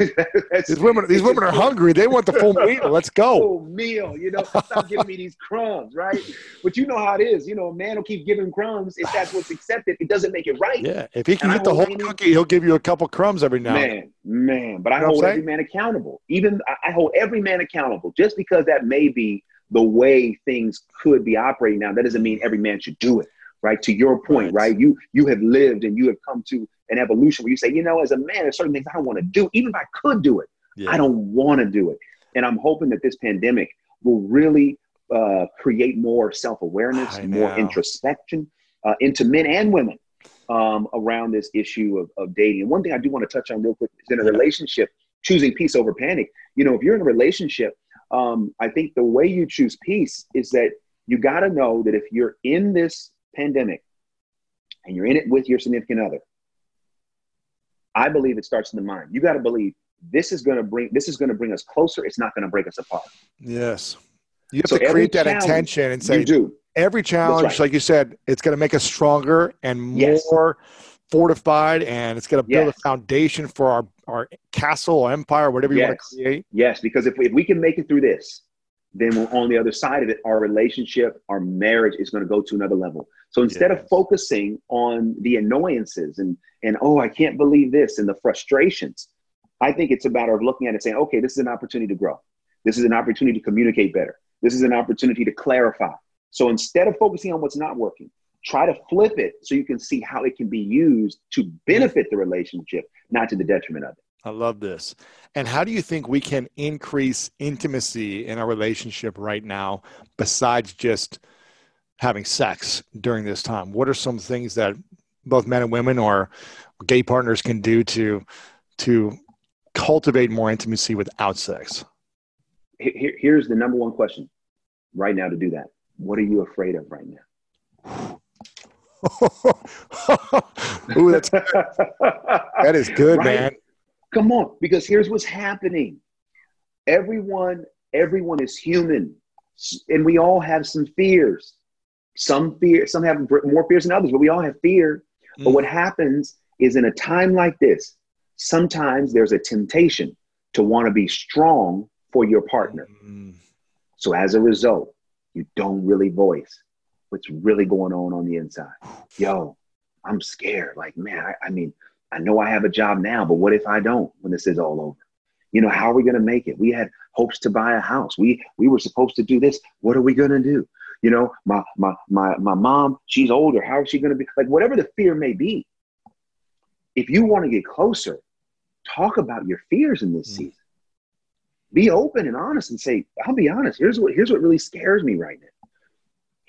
these women, these women are hungry. They want the full meal. Let's go. Full meal. You know, stop giving me these crumbs, right? But you know how it is. You know, a man will keep giving crumbs if that's what's accepted. It doesn't make it right. Yeah, if he can and get the whole any, cookie, he'll give you a couple crumbs every now. Man, man. But I you hold every man accountable. Even I hold every man accountable. Just because that may be the way things could be operating now, that doesn't mean every man should do it right? To your point, right? You you have lived and you have come to an evolution where you say, you know, as a man, there's certain things I don't want to do. Even if I could do it, yeah. I don't want to do it. And I'm hoping that this pandemic will really uh, create more self-awareness, more introspection uh, into men and women um, around this issue of, of dating. And one thing I do want to touch on real quick is in a yeah. relationship, choosing peace over panic. You know, if you're in a relationship, um, I think the way you choose peace is that you got to know that if you're in this pandemic and you're in it with your significant other, I believe it starts in the mind. You got to believe this is going to bring this is going to bring us closer. It's not going to break us apart. Yes. You have so to create that intention and say, you do. every challenge, right. like you said, it's going to make us stronger and yes. more fortified, and it's going to build yes. a foundation for our, our castle or empire, whatever you yes. want to create. Yes, because if we, if we can make it through this, then we're on the other side of it, our relationship, our marriage is going to go to another level. So instead of focusing on the annoyances and and oh, I can't believe this and the frustrations, I think it's a matter of looking at it saying, okay, this is an opportunity to grow. This is an opportunity to communicate better. This is an opportunity to clarify. So instead of focusing on what's not working, try to flip it so you can see how it can be used to benefit the relationship, not to the detriment of it. I love this. And how do you think we can increase intimacy in our relationship right now besides just having sex during this time? What are some things that both men and women or gay partners can do to to cultivate more intimacy without sex? Here, here's the number one question right now to do that. What are you afraid of right now? Ooh, that's that is good, right? man. Come on, because here's what's happening. Everyone, everyone is human, and we all have some fears. Some fear, some have more fears than others, but we all have fear. Mm. But what happens is in a time like this, sometimes there's a temptation to want to be strong for your partner. Mm. So as a result, you don't really voice what's really going on on the inside. Yo, I'm scared. Like, man, I, I mean, I know I have a job now, but what if I don't when this is all over? You know, how are we going to make it? We had hopes to buy a house. We we were supposed to do this. What are we going to do? You know, my my my my mom, she's older. How is she going to be? Like whatever the fear may be. If you want to get closer, talk about your fears in this mm. season. Be open and honest and say, I'll be honest. Here's what here's what really scares me right now.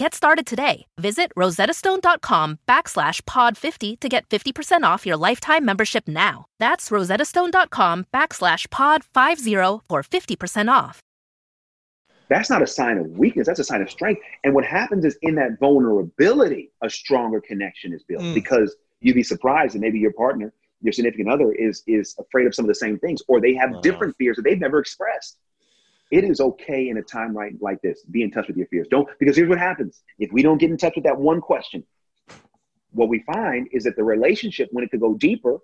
Get started today. Visit rosettastone.com backslash pod 50 to get 50% off your lifetime membership now. That's rosettastone.com backslash pod 50 for 50% off. That's not a sign of weakness. That's a sign of strength. And what happens is in that vulnerability, a stronger connection is built mm. because you'd be surprised that maybe your partner, your significant other is, is afraid of some of the same things, or they have wow. different fears that they've never expressed it is okay in a time like, like this. Be in touch with your fears. Don't because here's what happens. If we don't get in touch with that one question, what we find is that the relationship, when it could go deeper,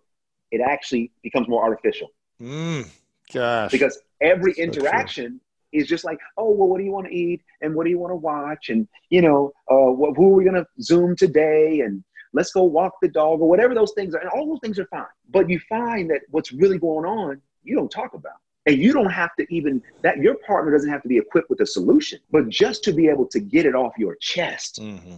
it actually becomes more artificial. Mm, gosh. Because every interaction is just like, oh, well, what do you want to eat? And what do you want to watch? And, you know, uh, what, who are we going to Zoom today? And let's go walk the dog or whatever those things are. And all those things are fine. But you find that what's really going on, you don't talk about. And you don't have to even that your partner doesn't have to be equipped with a solution, but just to be able to get it off your chest mm-hmm.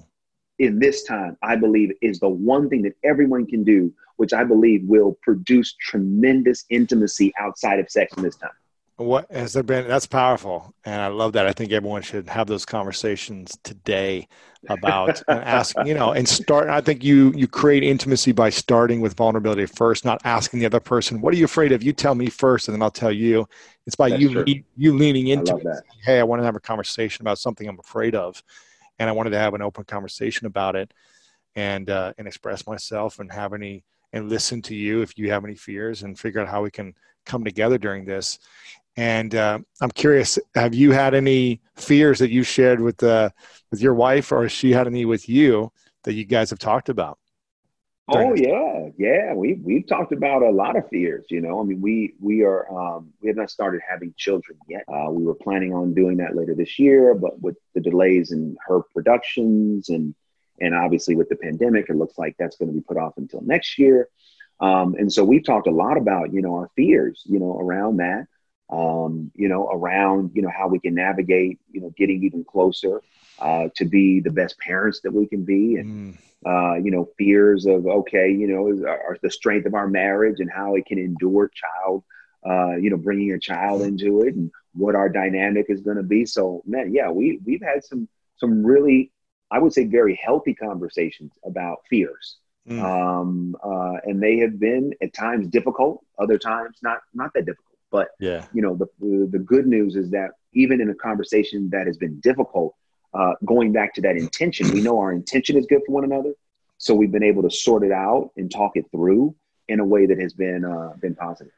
in this time, I believe is the one thing that everyone can do, which I believe will produce tremendous intimacy outside of sex in this time. What has there been? That's powerful, and I love that. I think everyone should have those conversations today about and ask, you know, and start. I think you you create intimacy by starting with vulnerability first, not asking the other person, "What are you afraid of?" You tell me first, and then I'll tell you. It's by That's you you leaning into it. That. Hey, I want to have a conversation about something I'm afraid of, and I wanted to have an open conversation about it, and uh, and express myself and have any and listen to you if you have any fears and figure out how we can come together during this and uh, I'm curious, have you had any fears that you shared with uh, with your wife, or has she had any with you that you guys have talked about? Oh yeah, yeah. We we've talked about a lot of fears. You know, I mean, we we are um, we have not started having children yet. Uh, we were planning on doing that later this year, but with the delays in her productions and and obviously with the pandemic, it looks like that's going to be put off until next year. Um, and so we've talked a lot about, you know, our fears, you know, around that, um, you know, around, you know, how we can navigate, you know, getting even closer uh, to be the best parents that we can be. And, mm. uh, you know, fears of, okay, you know, is, are the strength of our marriage and how it can endure child, uh, you know, bringing a child into it and what our dynamic is going to be. So, man, yeah, we, we've had some, some really, I would say very healthy conversations about fears. Mm. Um, uh, and they have been at times difficult, other times not not that difficult. But yeah, you know, the, the, the good news is that even in a conversation that has been difficult, uh, going back to that intention, we know our intention is good for one another. So we've been able to sort it out and talk it through in a way that has been uh, been positive.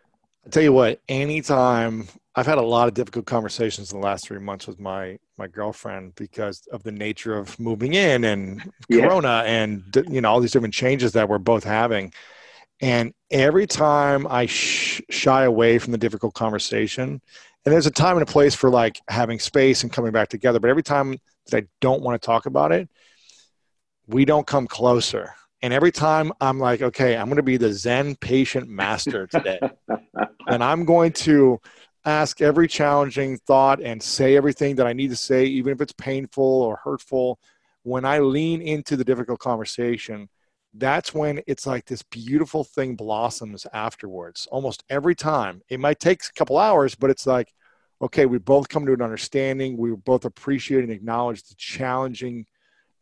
I tell you what, anytime I've had a lot of difficult conversations in the last three months with my my girlfriend because of the nature of moving in and yeah. Corona and you know all these different changes that we're both having. And every time I sh- shy away from the difficult conversation, and there's a time and a place for like having space and coming back together, but every time that I don't want to talk about it, we don't come closer. And every time I'm like, okay, I'm going to be the Zen patient master today. and I'm going to ask every challenging thought and say everything that I need to say, even if it's painful or hurtful. When I lean into the difficult conversation, that's when it's like this beautiful thing blossoms afterwards. Almost every time. It might take a couple hours, but it's like, okay, we both come to an understanding. We both appreciate and acknowledge the challenging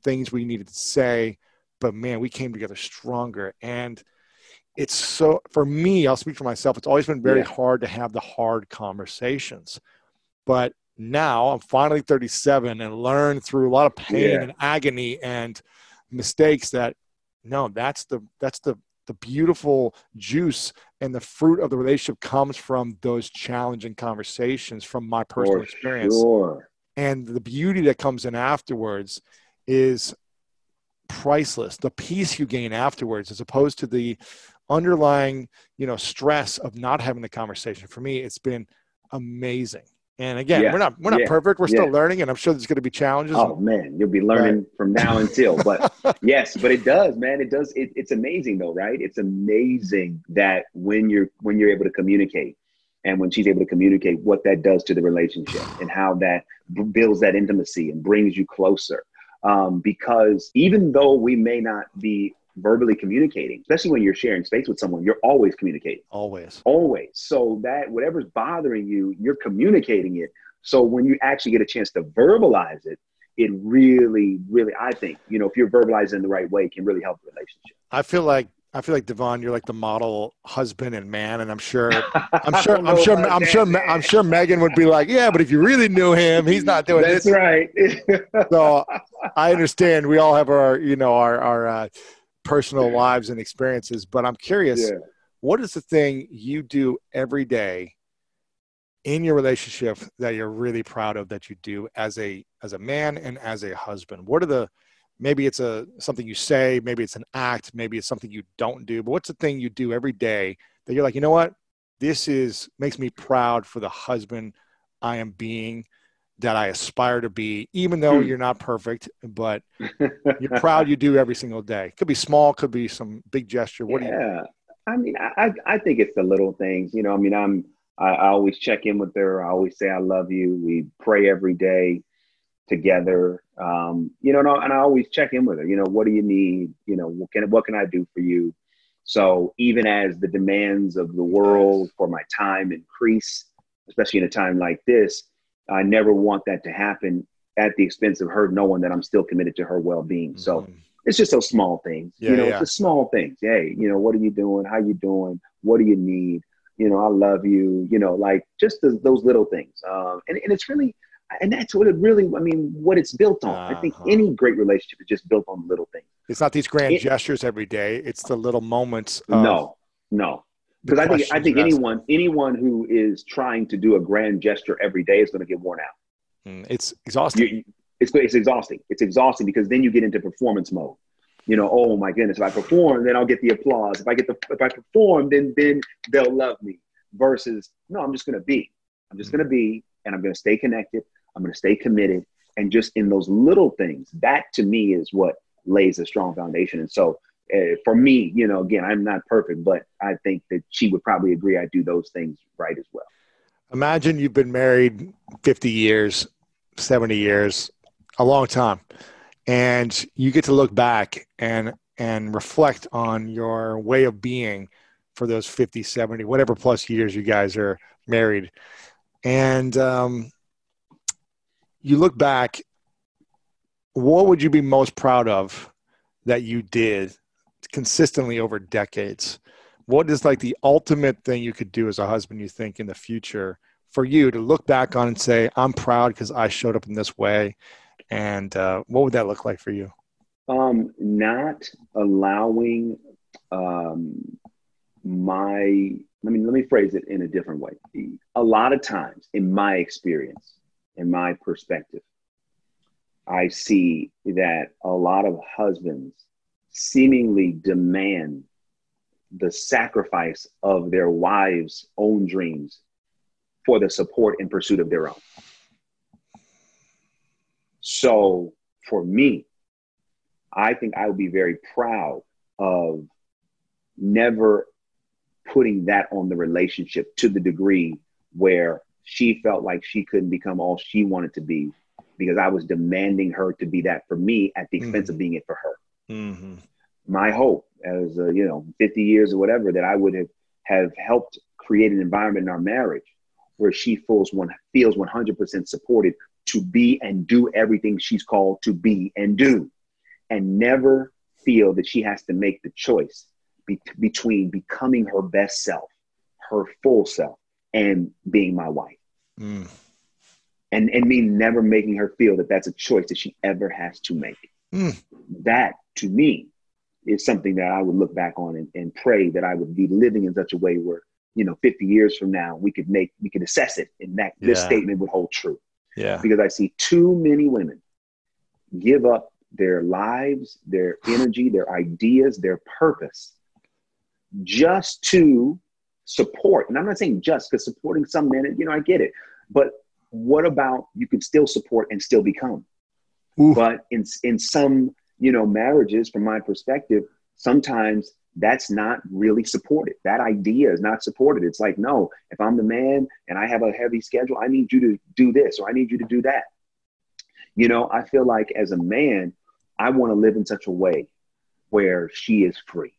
things we needed to say. But man, we came together stronger. And it's so for me i'll speak for myself it's always been very yeah. hard to have the hard conversations but now i'm finally 37 and learned through a lot of pain yeah. and agony and mistakes that no that's the that's the the beautiful juice and the fruit of the relationship comes from those challenging conversations from my personal for experience. sure. and the beauty that comes in afterwards is priceless. The peace you gain afterwards as opposed to the underlying you know stress of not having the conversation. For me it's been amazing and again yeah. we're not we're not yeah. perfect we're yeah. still learning and i'm sure there's going to be challenges oh man you'll be learning right. from now until but yes but it does man it does it, it's amazing though right it's amazing that when you're when you're able to communicate and when she's able to communicate what that does to the relationship and how that builds that intimacy and brings you closer um, because even though we may not be verbally communicating, especially when you're sharing space with someone, you're always communicating. Always. Always. So that whatever's bothering you, you're communicating it. So when you actually get a chance to verbalize it, it really, really, I think, you know, if you're verbalizing the right way, can really help the relationship. I feel like I feel like DeVon, you're like the model husband and man, and I'm sure, I'm sure, I'm sure, I'm sure, I'm sure Meagan would be like, yeah, but if you really knew him, he's not doing That's this. That's right. so I understand. We all have our, you know, our our uh, personal lives and experiences. But I'm curious, yeah. what is the thing you do every day in your relationship that you're really proud of that you do as a as a man and as a husband? What are the maybe it's a something you say, maybe it's an act, maybe it's something you don't do, but what's the thing you do every day that you're like, you know what? This is makes me proud for the husband I am being that I aspire to be, even though hmm. you're not perfect, but you're proud you do every single day. Could be small, could be some big gesture. What yeah. do you? Yeah. I mean, I, I think it's the little things. You know, I mean, I'm I, I always check in with her. I always say I love you. We pray every day together. Um, you know, and I, and I always check in with her. You know, what do you need? You know, what can what can I do for you? So even as the demands of the world for my time increase, especially in a time like this, I never want that to happen at the expense of her knowing that I'm still committed to her well being. Mm-hmm. So it's just those small things. Yeah, you know, yeah. it's the small things. Hey, you know, what are you doing? How you doing? What do you need? You know, I love you. You know, like just the, those little things. Um, and, and it's really, and that's what it really, I mean, what it's built on. Uh-huh. I think uh-huh. any great relationship is just built on little things. It's not these grand it, gestures every day. It's the little moments. no, no, because I think I think anyone anyone who is trying to do a grand gesture every day is going to get worn out. Mm, it's exhausting. You, it's it's exhausting. It's exhausting because then you get into performance mode. You know, oh my goodness, if I perform, then I'll get the applause. If I get the if I perform, then then they'll love me. Versus, no, I'm just going to be. I'm just mm. going to be, and I'm going to stay connected. I'm going to stay committed, and just in those little things, that to me is what lays a strong foundation. And so uh, for me, you know, again, I'm not perfect, but I think that she would probably agree I do those things right as well. Imagine you've been married 50 years, 70 years, a long time, and you get to look back and and reflect on your way of being for those 50, 70, whatever plus years you guys are married. And um, you look back, what would you be most proud of that you did consistently over decades? What is like the ultimate thing you could do as a husband, you think, in the future for you to look back on and say, I'm proud because I showed up in this way? And uh, what would that look like for you? Um, not allowing um, my, let me, let me phrase it in a different way. A lot of times, in my experience, in my perspective, I see that a lot of husbands seemingly demand the sacrifice of their wives' own dreams for the support and pursuit of their own. So for me, I think I would be very proud of never putting that on the relationship to the degree where she felt like she couldn't become all she wanted to be because I was demanding her to be that for me at the expense mm-hmm. of being it for her. Mm-hmm. My hope, as uh, you know, 50 years or whatever, that I would have have helped create an environment in our marriage where she feels one feels 100% supported to be and do everything she's called to be and do, and never feel that she has to make the choice be- between becoming her best self, her full self, and being my wife. Mm. And, and me never making her feel that that's a choice that she ever has to make. Mm. That to me is something that I would look back on and, and pray that I would be living in such a way where, you know, 50 years from now, we could make, we could assess it and that yeah. this statement would hold true. Yeah. Because I see too many women give up their lives, their energy, their ideas, their purpose just to support. And I'm not saying just because supporting some men, you know, I get it. But what about you could still support and still become? Ooh. But in in some, you know, marriages, from my perspective, sometimes that's not really supported. That idea is not supported. It's like, no, if I'm the man and I have a heavy schedule, I need you to do this or I need you to do that. You know, I feel like as a man, I want to live in such a way where she is free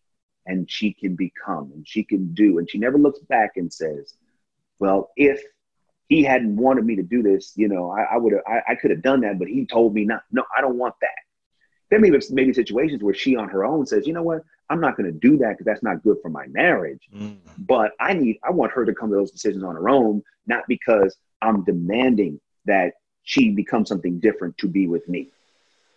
and she can become and she can do. And she never looks back and says, well, if he hadn't wanted me to do this, you know, I, I would have, I, I could have done that, but he told me not. No, I don't want that. There may be maybe situations where she on her own says, you know what, I'm not going to do that because that's not good for my marriage. Mm. But I need, I want her to come to those decisions on her own, not because I'm demanding that she become something different to be with me.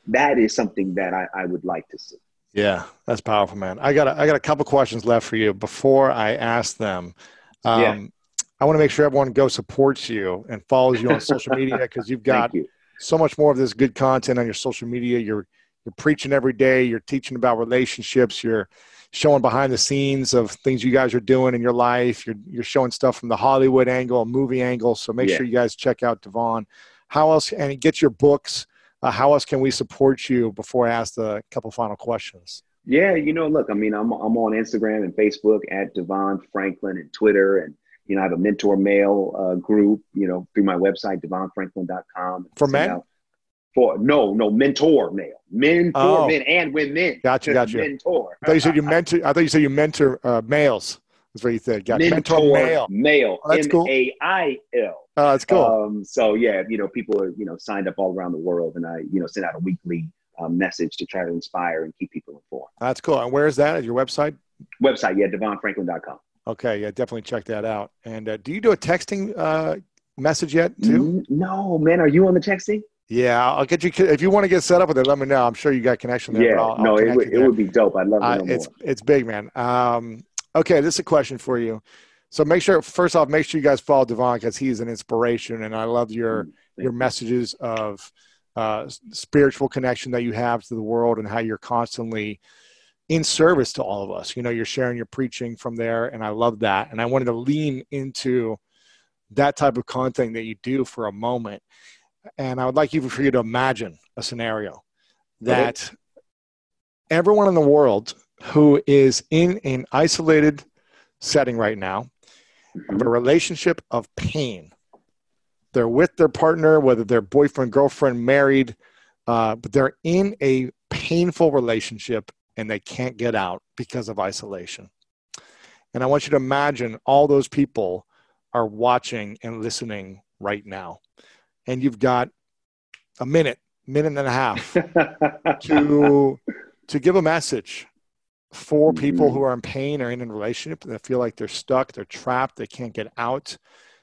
That is something that I, I would like to see. Yeah, that's powerful, man. I got a, I got a couple questions left for you before I ask them. Um, yeah. I want to make sure everyone go supports you and follows you on social media because you've got you. so much more of this good content on your social media. You're you're preaching every day. You're teaching about relationships. You're showing behind the scenes of things you guys are doing in your life. You're you're showing stuff from the Hollywood angle, movie angle. So make yeah. sure you guys check out DeVon. How else and get your books uh, how else can we support you before I ask the couple final questions? Yeah, you know, look, I mean, I'm, I'm on Instagram and Facebook at DeVon Franklin and Twitter. And, you know, I have a mentor mail uh, group, you know, through my website, devonfranklin.com. For men? For no, no, mentor mail. Men for oh. men and women. Gotcha, gotcha. Mentor. I thought you said you mentor, I thought you said you mentor uh, males. That's what you said. Got mentor, mentor mail. Mail. Oh, that's cool. M-A-I-L. Oh, that's cool. Um, so yeah, you know, people are you know signed up all around the world, and I you know send out a weekly um, message to try to inspire and keep people informed. That's cool. And where is that? At your website? Website, yeah, devonfranklin.com. Okay, yeah, definitely check that out. And uh, do you do a texting uh, message yet too? No, man. Are you on the texting? Yeah, I'll get you. If you want to get set up with it, let me know. I'm sure you got connection there. Yeah, I'll, no, I'll it, would, it would be dope. I'd love to uh, it's. It's big, man. Um, okay, this is a question for you. So make sure first off, make sure you guys follow DeVon because he's an inspiration, and I love your mm, your messages of uh, spiritual connection that you have to the world and how you're constantly in service to all of us. You know, you're sharing your preaching from there, and I love that. And I wanted to lean into that type of content that you do for a moment, and I would like you for you to imagine a scenario that okay. everyone in the world who is in an isolated setting right now, mm-hmm. of a relationship of pain. They're with their partner, whether they're boyfriend, girlfriend, married, uh, but they're in a painful relationship and they can't get out because of isolation. And I want you to imagine all those people are watching and listening right now. And you've got a minute, minute and a half to to give a message for people mm-hmm. who are in pain or in a relationship that feel like they're stuck, they're trapped, they can't get out,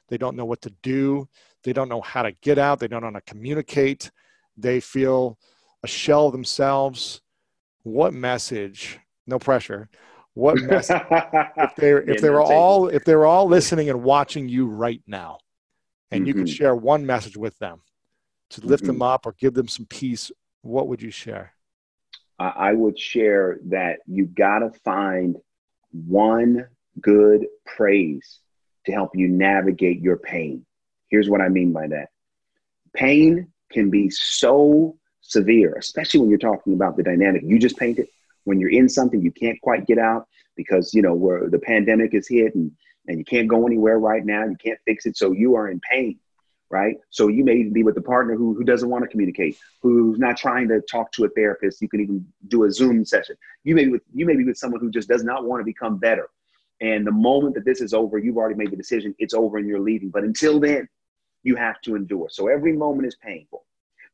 they don't know what to do, they don't know how to get out, they don't know how to communicate, they feel a shell themselves. What message? No pressure. What message? if they if they were all if they were all listening and watching you right now, and mm-hmm. you could mm-hmm. share one message with them to lift mm-hmm. them up or give them some peace, what would you share? I would share that you got to find one good praise to help you navigate your pain. Here's what I mean by that pain can be so severe, especially when you're talking about the dynamic you just painted. When you're in something you can't quite get out because you know where the pandemic is hit and, and you can't go anywhere right now, you can't fix it, so you are in pain, right? So you may be with a partner who, who doesn't want to communicate, who's not trying to talk to a therapist. You can even do a Zoom session. You may be with you may be with someone who just does not want to become better. And the moment that this is over, you've already made the decision, it's over and you're leaving. But until then, you have to endure. So every moment is painful.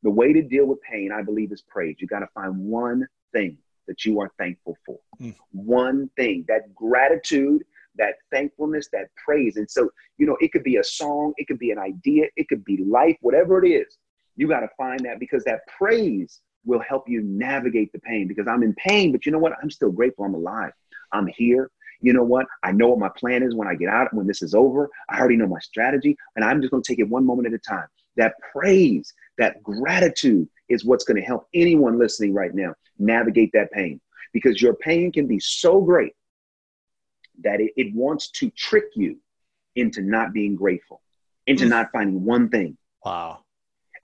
The way to deal with pain, I believe, is praise. You got to find one thing that you are thankful for. Mm. One thing, that gratitude, that thankfulness, that praise. And so, you know, it could be a song, it could be an idea, it could be life, whatever it is. You got to find that because that praise will help you navigate the pain because I'm in pain, but you know what? I'm still grateful I'm alive. I'm here you know what? I know what my plan is when I get out, when this is over. I already know my strategy, and I'm just going to take it one moment at a time. That praise, that gratitude is what's going to help anyone listening right now navigate that pain because your pain can be so great that it, it wants to trick you into not being grateful, into mm. not finding one thing. Wow.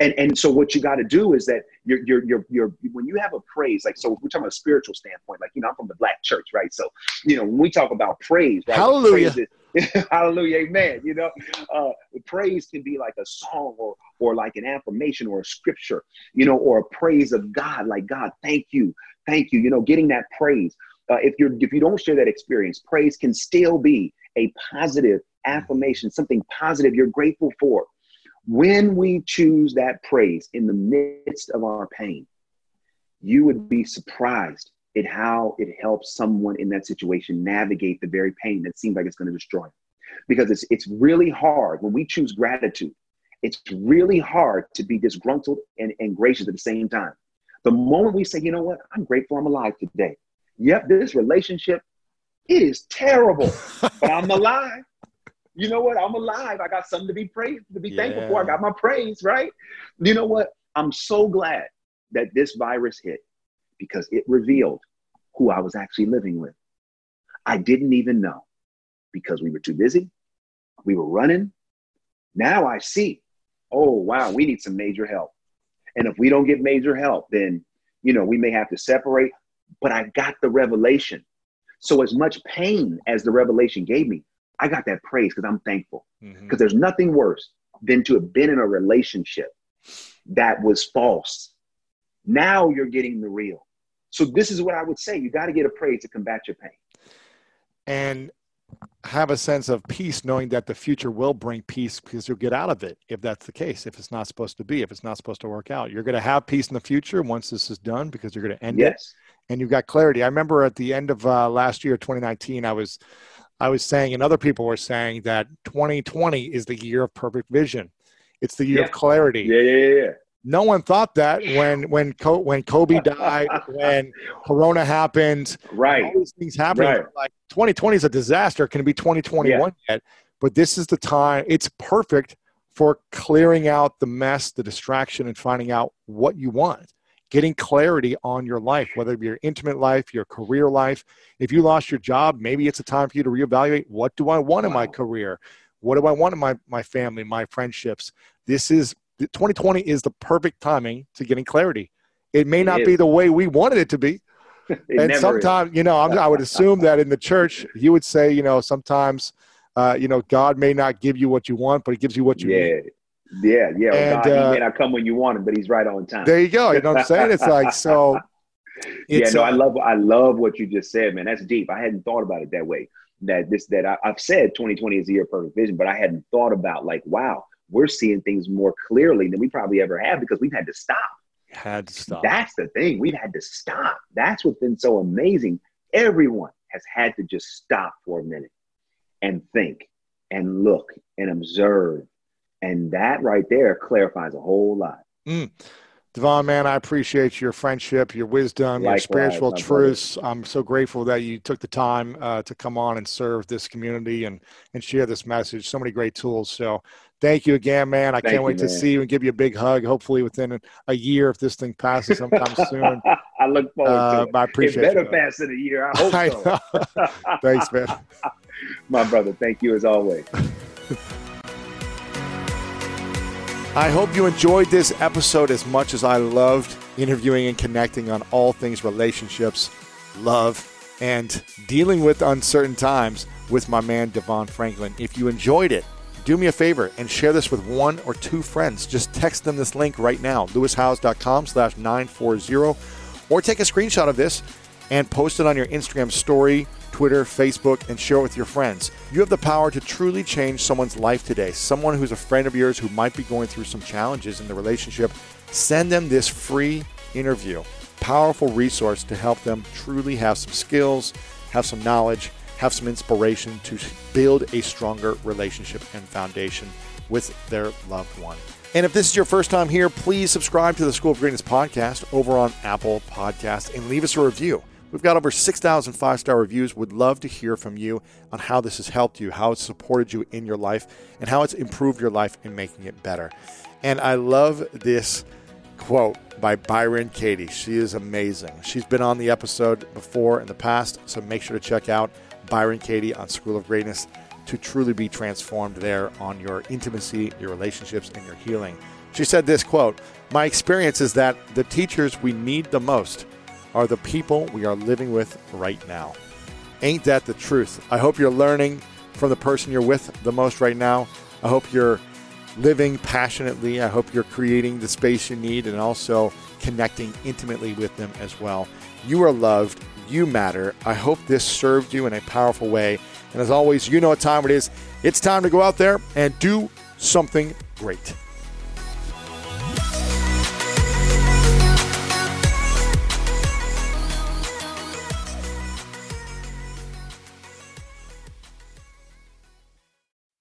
And, and so what you got to do is that you're, you're, you're, you're, when you have a praise, like, so we're talking about a spiritual standpoint, like, you know, I'm from the black church, right? So, you know, when we talk about praise, right? Hallelujah. Praise is, hallelujah. Amen. You know, uh, praise can be like a song or, or like an affirmation or a scripture, you know, or a praise of God, like God, thank you. Thank you. You know, getting that praise. Uh, if you're, if you don't share that experience, praise can still be a positive affirmation, something positive you're grateful for. When we choose that praise in the midst of our pain, you would be surprised at how it helps someone in that situation navigate the very pain that seems like it's going to destroy them. Because it's, it's really hard when we choose gratitude, it's really hard to be disgruntled and, and gracious at the same time. The moment we say, you know what, I'm grateful I'm alive today. Yep, this relationship, it is terrible, but I'm alive you know what? I'm alive. I got something to be praised, to be yeah. thankful for. I got my praise, right? You know what? I'm so glad that this virus hit because it revealed who I was actually living with. I didn't even know because we were too busy. We were running. Now I see, oh, wow, we need some major help. And if we don't get major help, then, you know, we may have to separate. But I got the revelation. So, as much pain as the revelation gave me, I got that praise because I'm thankful. Because mm-hmm. there's nothing worse than to have been in a relationship that was false. Now you're getting the real. So this is what I would say. You got to get a praise to combat your pain. And have a sense of peace knowing that the future will bring peace because you'll get out of it if that's the case if it's not supposed to be if it's not supposed to work out you're going to have peace in the future once this is done because you're going to end yes. it and you've got clarity i remember at the end of uh, last year 2019 i was I was saying, and other people were saying that 2020 is the year of perfect vision. It's the year yeah. of clarity. Yeah, yeah, yeah. No one thought that when when when Kobe died, when Corona happened, right? All these things happening. Right. Like 2020 is a disaster. Can it be 2021 yeah. yet? But this is the time. It's perfect for clearing out the mess, the distraction, and finding out what you want getting clarity on your life, whether it be your intimate life, your career life. If you lost your job, maybe it's a time for you to reevaluate what do I want in my career? What do I want in my, my family, my friendships? This is 2020 is the perfect timing to getting clarity. It may not be the way we wanted it to be, and sometimes, you know, I'm, i would assume that in the church, you would say, you know, sometimes, uh, you know, God may not give you what you want, but He gives you what you yeah. need. Yeah, yeah. And, God, uh, he may not come when you want him, but he's right on time. There you go. You know what I'm saying? It's like so. yeah, no, uh, I love I love what you just said, man. That's deep. I hadn't thought about it that way. That this that I, I've said 2020 is the year of perfect vision, but I hadn't thought about like, wow, we're seeing things more clearly than we probably ever have because we've had to stop. had to stop. That's the thing. We've had to stop. That's what's been so amazing. Everyone has had to just stop for a minute and think and look and observe. And that right there clarifies a whole lot. DeVon, man, I appreciate your friendship, your wisdom, your spiritual my brother. truths. I'm so grateful that you took the time uh, to come on and serve this community and and share this message. So many great tools. So thank you again, man. I Thank can't you, wait to see you and give you a big hug. Hopefully within a, year, if this thing passes sometime soon. I look forward Uh, to it. I It appreciate better you. man. pass in a year. I hope I so. Thanks, man. My brother, thank you as always. I hope you enjoyed this episode as much as I loved interviewing and connecting on all things relationships, love, and dealing with uncertain times with my man DeVon Franklin. If you enjoyed it, do me a favor and share this with one or two friends. Just text them this link right now, lewishowes.com slash 940, or take a screenshot of this and post it on your Instagram story, Twitter, Facebook, and share it with your friends. You have the power to truly change someone's life today. Someone who's a friend of yours who might be going through some challenges in the relationship, send them this free interview. Powerful resource to help them truly have some skills, have some knowledge, have some inspiration to build a stronger relationship and foundation with their loved one. And if this is your first time here, please subscribe to the School of Greatness podcast over on Apple Podcast and leave us a review. We've got over 6,000 five star reviews. Would love to hear from you on how this has helped you, how it's supported you in your life, and how it's improved your life in making it better. And I love this quote by Byron Katie. She is amazing. She's been on the episode before in the past, so make sure to check out Byron Katie on School of Greatness to truly be transformed there on your intimacy, your relationships, and your healing. She said this quote My experience is that the teachers we need the most are the people we are living with right now. Ain't that the truth? I hope you're learning from the person you're with the most right now. I hope you're living passionately. I hope you're creating the space you need and also connecting intimately with them as well. You are loved. You matter. I hope this served you in a powerful way. And as always, you know what time it is. It's time to go out there and do something great.